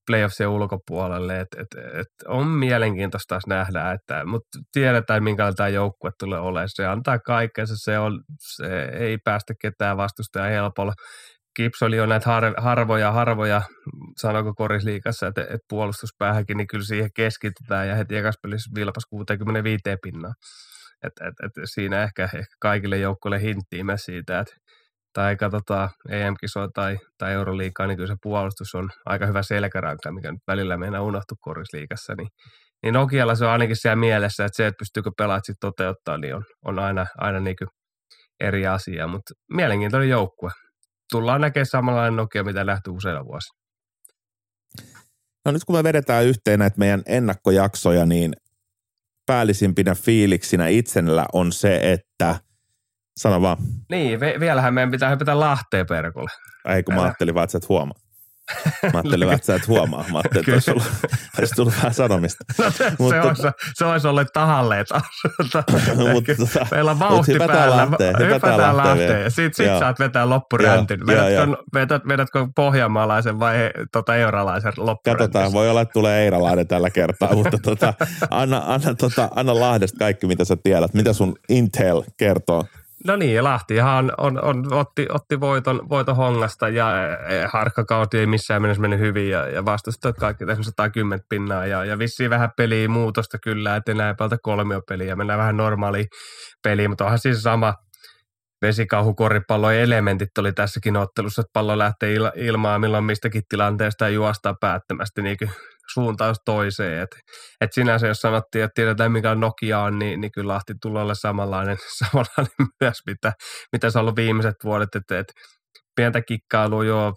playoffsien ulkopuolelle. Et, et, et on mielenkiintoista taas nähdä, että, mutta tiedetään minkälainen tämä joukkue tulee olemaan. Se antaa kaikkensa, se, on, se ei päästä ketään vastustajan helpolla. Kips oli jo näitä har, harvoja, harvoja, sanoiko korisliikassa, että, että puolustuspäähänkin, niin kyllä siihen keskitytään ja heti ekas pelissä vilpas 65 pinnaa. Et, et, et siinä ehkä, ehkä kaikille joukkoille hinttiin siitä, että tai katsotaan EM-kisoa tai, tai Euroliikaa, niin kyllä se puolustus on aika hyvä selkäranka, mikä nyt välillä meidän unohtu korisliikassa. Niin, niin Nokialla se on ainakin siellä mielessä, että se, että pystyykö pelaat sitten toteuttaa, niin on, on aina, aina niin eri asia. Mutta mielenkiintoinen joukkue. Tullaan näkemään samanlainen Nokia, mitä nähty useilla vuosina. No nyt kun me vedetään yhteen näitä meidän ennakkojaksoja, niin päällisimpinä fiiliksinä itsellä on se, että – Sano vaan. Niin, ve- vielähän meidän pitää hypätä Lahteen perkulle. Ei, kun mä ajattelin vaan, että sä et huomaa. Mä ajattelin että sä et huomaa. Mä ajattelin, että olisi, ollut, olisi tullut vähän sanomista. No, se, mutta, olisi, se olisi ollut tahalleen taas. mutta, tota, Meillä on vauhti hypätään päällä. Lähteen, hypätään lähteen. Ja sit, sit saat vetää loppuräntin. Vedätkö, vedät, vedätkö pohjanmaalaisen vai tota, euralaisen loppuräntin? Katsotaan, voi olla, että tulee eiralainen tällä kertaa. mutta tota, anna, anna, tota, anna Lahdesta kaikki, mitä sä tiedät. Mitä sun Intel kertoo No niin, ja Lahtihan on, on, otti, otti voiton, voiton hongasta ja harkkakauti ei missään mennessä mennyt hyvin ja, ja vastustajat kaikki tässä 110 pinnaa ja, ja vissiin vähän peliä muutosta kyllä, että enää pelata kolmiopeliä, mennään vähän normaali peliin, mutta onhan siis sama vesikauhukoripallon elementit oli tässäkin ottelussa, että pallo lähtee il, ilmaan milloin mistäkin tilanteesta ja juostaa päättämästi niin suuntaus toiseen. Et, et sinänsä jos sanottiin, että tiedetään mikä Nokia on, niin, niin kyllä Lahti tulee olla samanlainen, samanlainen myös, mitä, mitä se on ollut viimeiset vuodet. Että et, pientä kikkailua joo,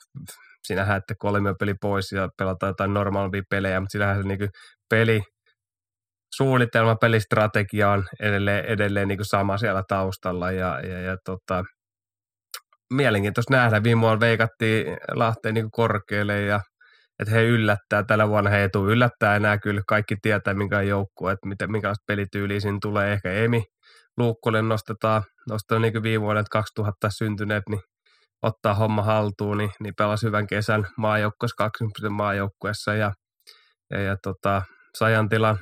sinähän, että peli pois ja pelataan jotain normaalia pelejä, mutta sinähän se niin peli, suunnitelma, pelistrategia on edelleen, edelleen niin sama siellä taustalla ja, ja, ja tota, mielenkiintoista nähdä. Viime vuonna veikattiin Lahteen niin korkealle ja että he yllättää. Tällä vuonna he ei tule yllättää enää kyllä. Kaikki tietää, minkä joukkue, että miten, minkälaista pelityyliä siinä tulee. Ehkä Emi Luukkonen nostetaan, nostetaan niin viime vuodet 2000 syntyneet, niin ottaa homma haltuun, niin, niin pelasi hyvän kesän maajoukkueessa, 20 maajoukkueessa ja, ja, ja tota, Sajantilan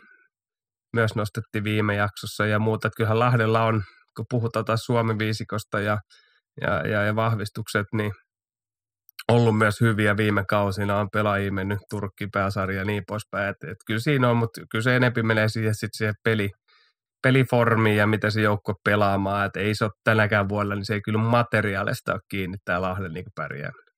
myös nostettiin viime jaksossa ja muuta. Että kyllähän Lahdella on, kun puhutaan taas Suomen viisikosta ja, ja, ja, ja vahvistukset, niin ollut myös hyviä viime kausina, on pelaajia mennyt Turkki pääsarja ja niin poispäin. Et, et kyllä siinä on, mutta kyllä se enempi menee siihen, sit siihen peli, peliformiin ja mitä se joukko pelaamaan. Et ei se ole tänäkään vuonna, niin se ei kyllä materiaalista ole kiinni tämä Lahden niin pärjääminen.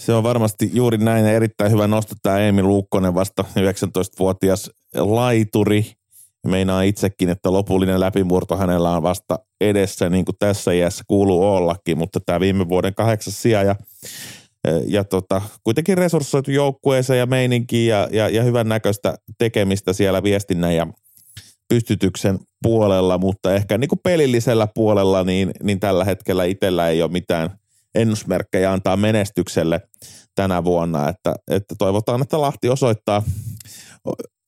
Se on varmasti juuri näin erittäin hyvä nosto tämä Emil Luukkonen vasta 19-vuotias laituri – meinaa itsekin, että lopullinen läpimurto hänellä on vasta edessä, niin kuin tässä iässä kuuluu ollakin, mutta tämä viime vuoden kahdeksas sija ja, ja tota, kuitenkin resurssoitu joukkueeseen ja meininkiin ja, ja, ja hyvän näköistä tekemistä siellä viestinnän ja pystytyksen puolella, mutta ehkä niin kuin pelillisellä puolella niin, niin tällä hetkellä itsellä ei ole mitään ennusmerkkejä antaa menestykselle tänä vuonna, että, että toivotaan, että Lahti osoittaa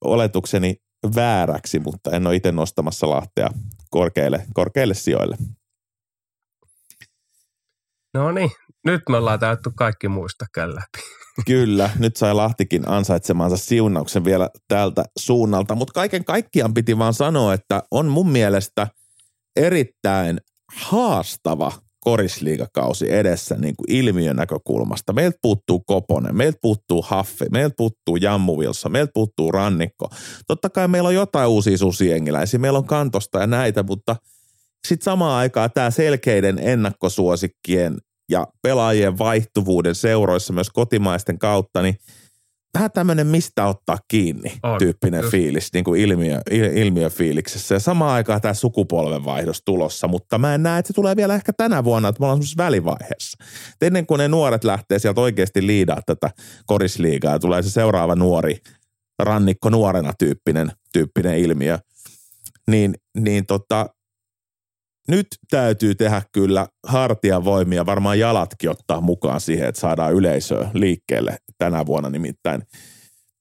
oletukseni vääräksi, mutta en ole itse nostamassa Lahtea korkeille, korkeille sijoille. No niin, nyt me ollaan täytty kaikki muistakään läpi. Kyllä, nyt sai Lahtikin ansaitsemansa siunauksen vielä tältä suunnalta, mutta kaiken kaikkiaan piti vaan sanoa, että on mun mielestä erittäin haastava korisliigakausi edessä niin kuin ilmiön näkökulmasta. Meiltä puuttuu Koponen, meiltä puuttuu Haffi, meiltä puuttuu Jammuvilsa, meiltä puuttuu Rannikko. Totta kai meillä on jotain uusia susiengiläisiä, meillä on kantosta ja näitä, mutta sitten samaan aikaan tämä selkeiden ennakkosuosikkien ja pelaajien vaihtuvuuden seuroissa myös kotimaisten kautta, niin – vähän tämmöinen mistä ottaa kiinni on, tyyppinen just. fiilis, niin kuin ilmiö, ilmiöfiiliksessä. Ja samaan aikaan tämä sukupolvenvaihdos tulossa, mutta mä en näe, että se tulee vielä ehkä tänä vuonna, että me ollaan semmoisessa välivaiheessa. Et ennen kuin ne nuoret lähtee sieltä oikeasti liidaa tätä korisliigaa ja tulee se seuraava nuori, rannikko nuorena tyyppinen, tyyppinen ilmiö, niin, niin tota, nyt täytyy tehdä kyllä hartiavoimia, varmaan jalatkin ottaa mukaan siihen, että saadaan yleisöä liikkeelle tänä vuonna nimittäin.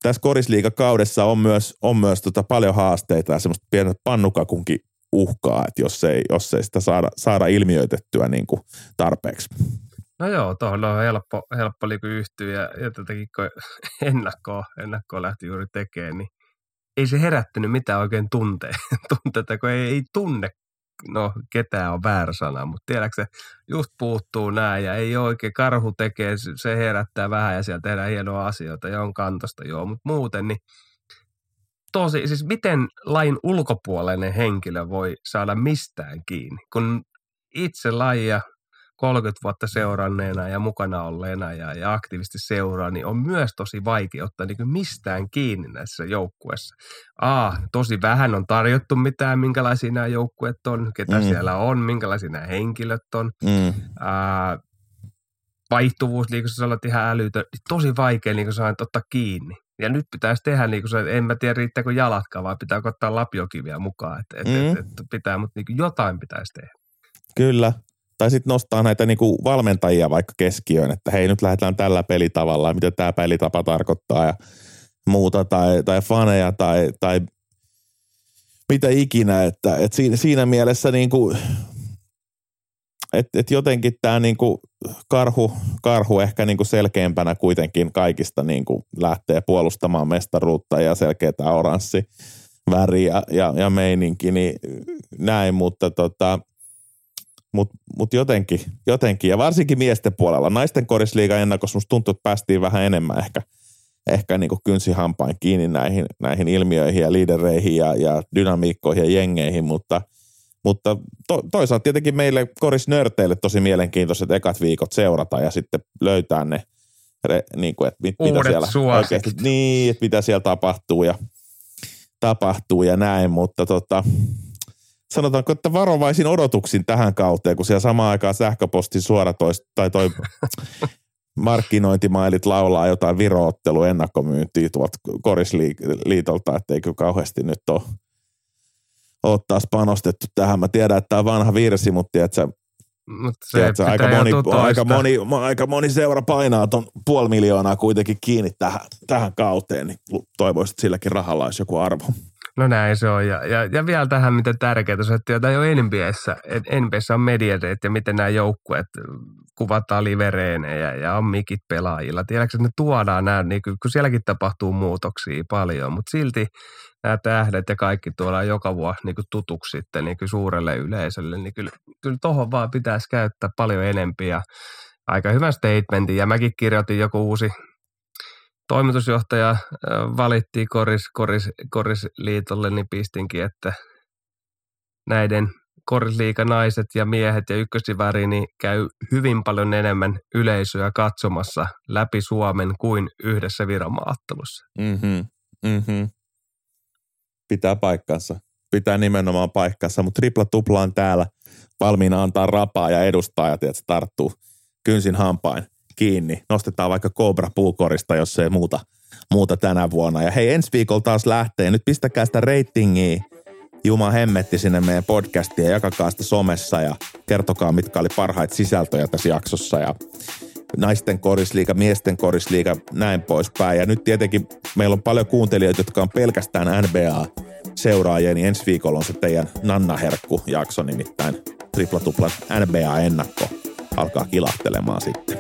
Tässä korisliikakaudessa on myös, on myös tota paljon haasteita ja semmoista pientä pannukakunkin uhkaa, että jos ei, jos ei sitä saada, saada ilmiöitettyä niin kuin tarpeeksi. No joo, tuohon on helppo, helppo liiku yhtyä ja, ja tätäkin kun ennakkoa, ennakkoa lähti juuri tekemään, niin ei se herättänyt mitään oikein tunteita kun ei, ei tunne no ketään on väärä sana, mutta tiedätkö just puuttuu näin ja ei oikein, karhu tekee, se herättää vähän ja siellä tehdään hienoa asioita ja on kantosta joo, mutta muuten niin tosi, siis miten lain ulkopuolinen henkilö voi saada mistään kiinni, kun itse lajia 30 vuotta seuranneena ja mukana olleena ja, ja aktiivisesti seuraa, niin on myös tosi vaikea ottaa niin mistään kiinni näissä joukkueissa. A, tosi vähän on tarjottu mitään, minkälaisia nämä joukkueet on, ketä mm. siellä on, minkälaisia nämä henkilöt on. Mm. Ää, vaihtuvuus, niin kuin sä olet ihan älytön, niin tosi vaikea niin kuin ottaa kiinni. Ja nyt pitäisi tehdä, niin kuin en mä tiedä riittääkö jalatkaan, vai pitää ottaa lapiokiviä mukaan, että et, mm. et, et, pitää, mutta niin jotain pitäisi tehdä. Kyllä, tai sitten nostaa näitä niinku valmentajia vaikka keskiöön, että hei nyt lähdetään tällä pelitavalla mitä tämä pelitapa tarkoittaa ja muuta, tai, tai faneja tai, tai mitä ikinä, että et siinä, siinä mielessä niinku, että et jotenkin tämä niinku karhu, karhu ehkä niinku selkeämpänä kuitenkin kaikista niinku lähtee puolustamaan mestaruutta ja selkeä oranssi, väri ja, ja, ja meininki, niin näin, mutta tota, mut, mut jotenkin, jotenkin, ja varsinkin miesten puolella. Naisten korisliigan ennakossa musta tuntuu, että päästiin vähän enemmän ehkä, ehkä niin kynsihampain kiinni näihin, näihin ilmiöihin ja liidereihin ja, ja dynamiikkoihin ja jengeihin, mutta, mutta to, toisaalta tietenkin meille korisnörteille tosi mielenkiintoiset ekat viikot seurata ja sitten löytää ne, re, niin kuin, että mit, mitä siellä oikeasti, niin, että mitä siellä tapahtuu ja tapahtuu ja näin, mutta tota, sanotaanko, että varovaisin odotuksin tähän kauteen, kun siellä samaan aikaan sähköpostin suoratoist, tai toi markkinointimailit laulaa jotain viroottelu ennakkomyyntiä tuolta Korisliitolta, eikö kauheasti nyt ole, ole taas panostettu tähän. Mä tiedän, että tämä on vanha virsi, mutta tiedätkö, Mut se tiedätkö, aika, moni, aika, moni, aika moni seura painaa tuon puoli miljoonaa kuitenkin kiinni tähän, tähän kauteen, niin toivoisin, että silläkin rahalla olisi joku arvo. No näin se on. Ja, ja, ja vielä tähän, miten tärkeää on, että jo NBAssä, NBAssä on mediareet ja miten nämä joukkueet kuvataan livereenejä ja on mikit pelaajilla. Tiedätkö, ne tuodaan nämä, niin kun sielläkin tapahtuu muutoksia paljon, mutta silti nämä tähdet ja kaikki tuodaan joka vuosi niin tutuksi sitten niin suurelle yleisölle, niin kyllä, kyllä tuohon vaan pitäisi käyttää paljon enempiä ja aika hyvän statementin. Ja mäkin kirjoitin joku uusi toimitusjohtaja valittiin Koris, Koris, Korisliitolle, niin pistinkin, että näiden Korisliikan naiset ja miehet ja ykkösiväri niin käy hyvin paljon enemmän yleisöä katsomassa läpi Suomen kuin yhdessä viramaattelussa. Mm-hmm. Mm-hmm. Pitää paikkansa. Pitää nimenomaan paikkansa, mutta tripla tupla on täällä valmiina antaa rapaa ja edustaa ja tarttuu kynsin hampain kiinni. Nostetaan vaikka Cobra puukorista, jos ei muuta, muuta tänä vuonna. Ja hei, ensi viikolla taas lähtee. Nyt pistäkää sitä ratingia Juma hemmetti sinne meidän podcastiin ja jakakaa sitä somessa ja kertokaa, mitkä oli parhaita sisältöjä tässä jaksossa ja naisten korisliiga, miesten korisliiga, näin poispäin. Ja nyt tietenkin meillä on paljon kuuntelijoita, jotka on pelkästään NBA seuraajia, niin ensi viikolla on se teidän Nanna Herkku-jakso, nimittäin tripla tupla NBA-ennakko alkaa kilahtelemaan sitten.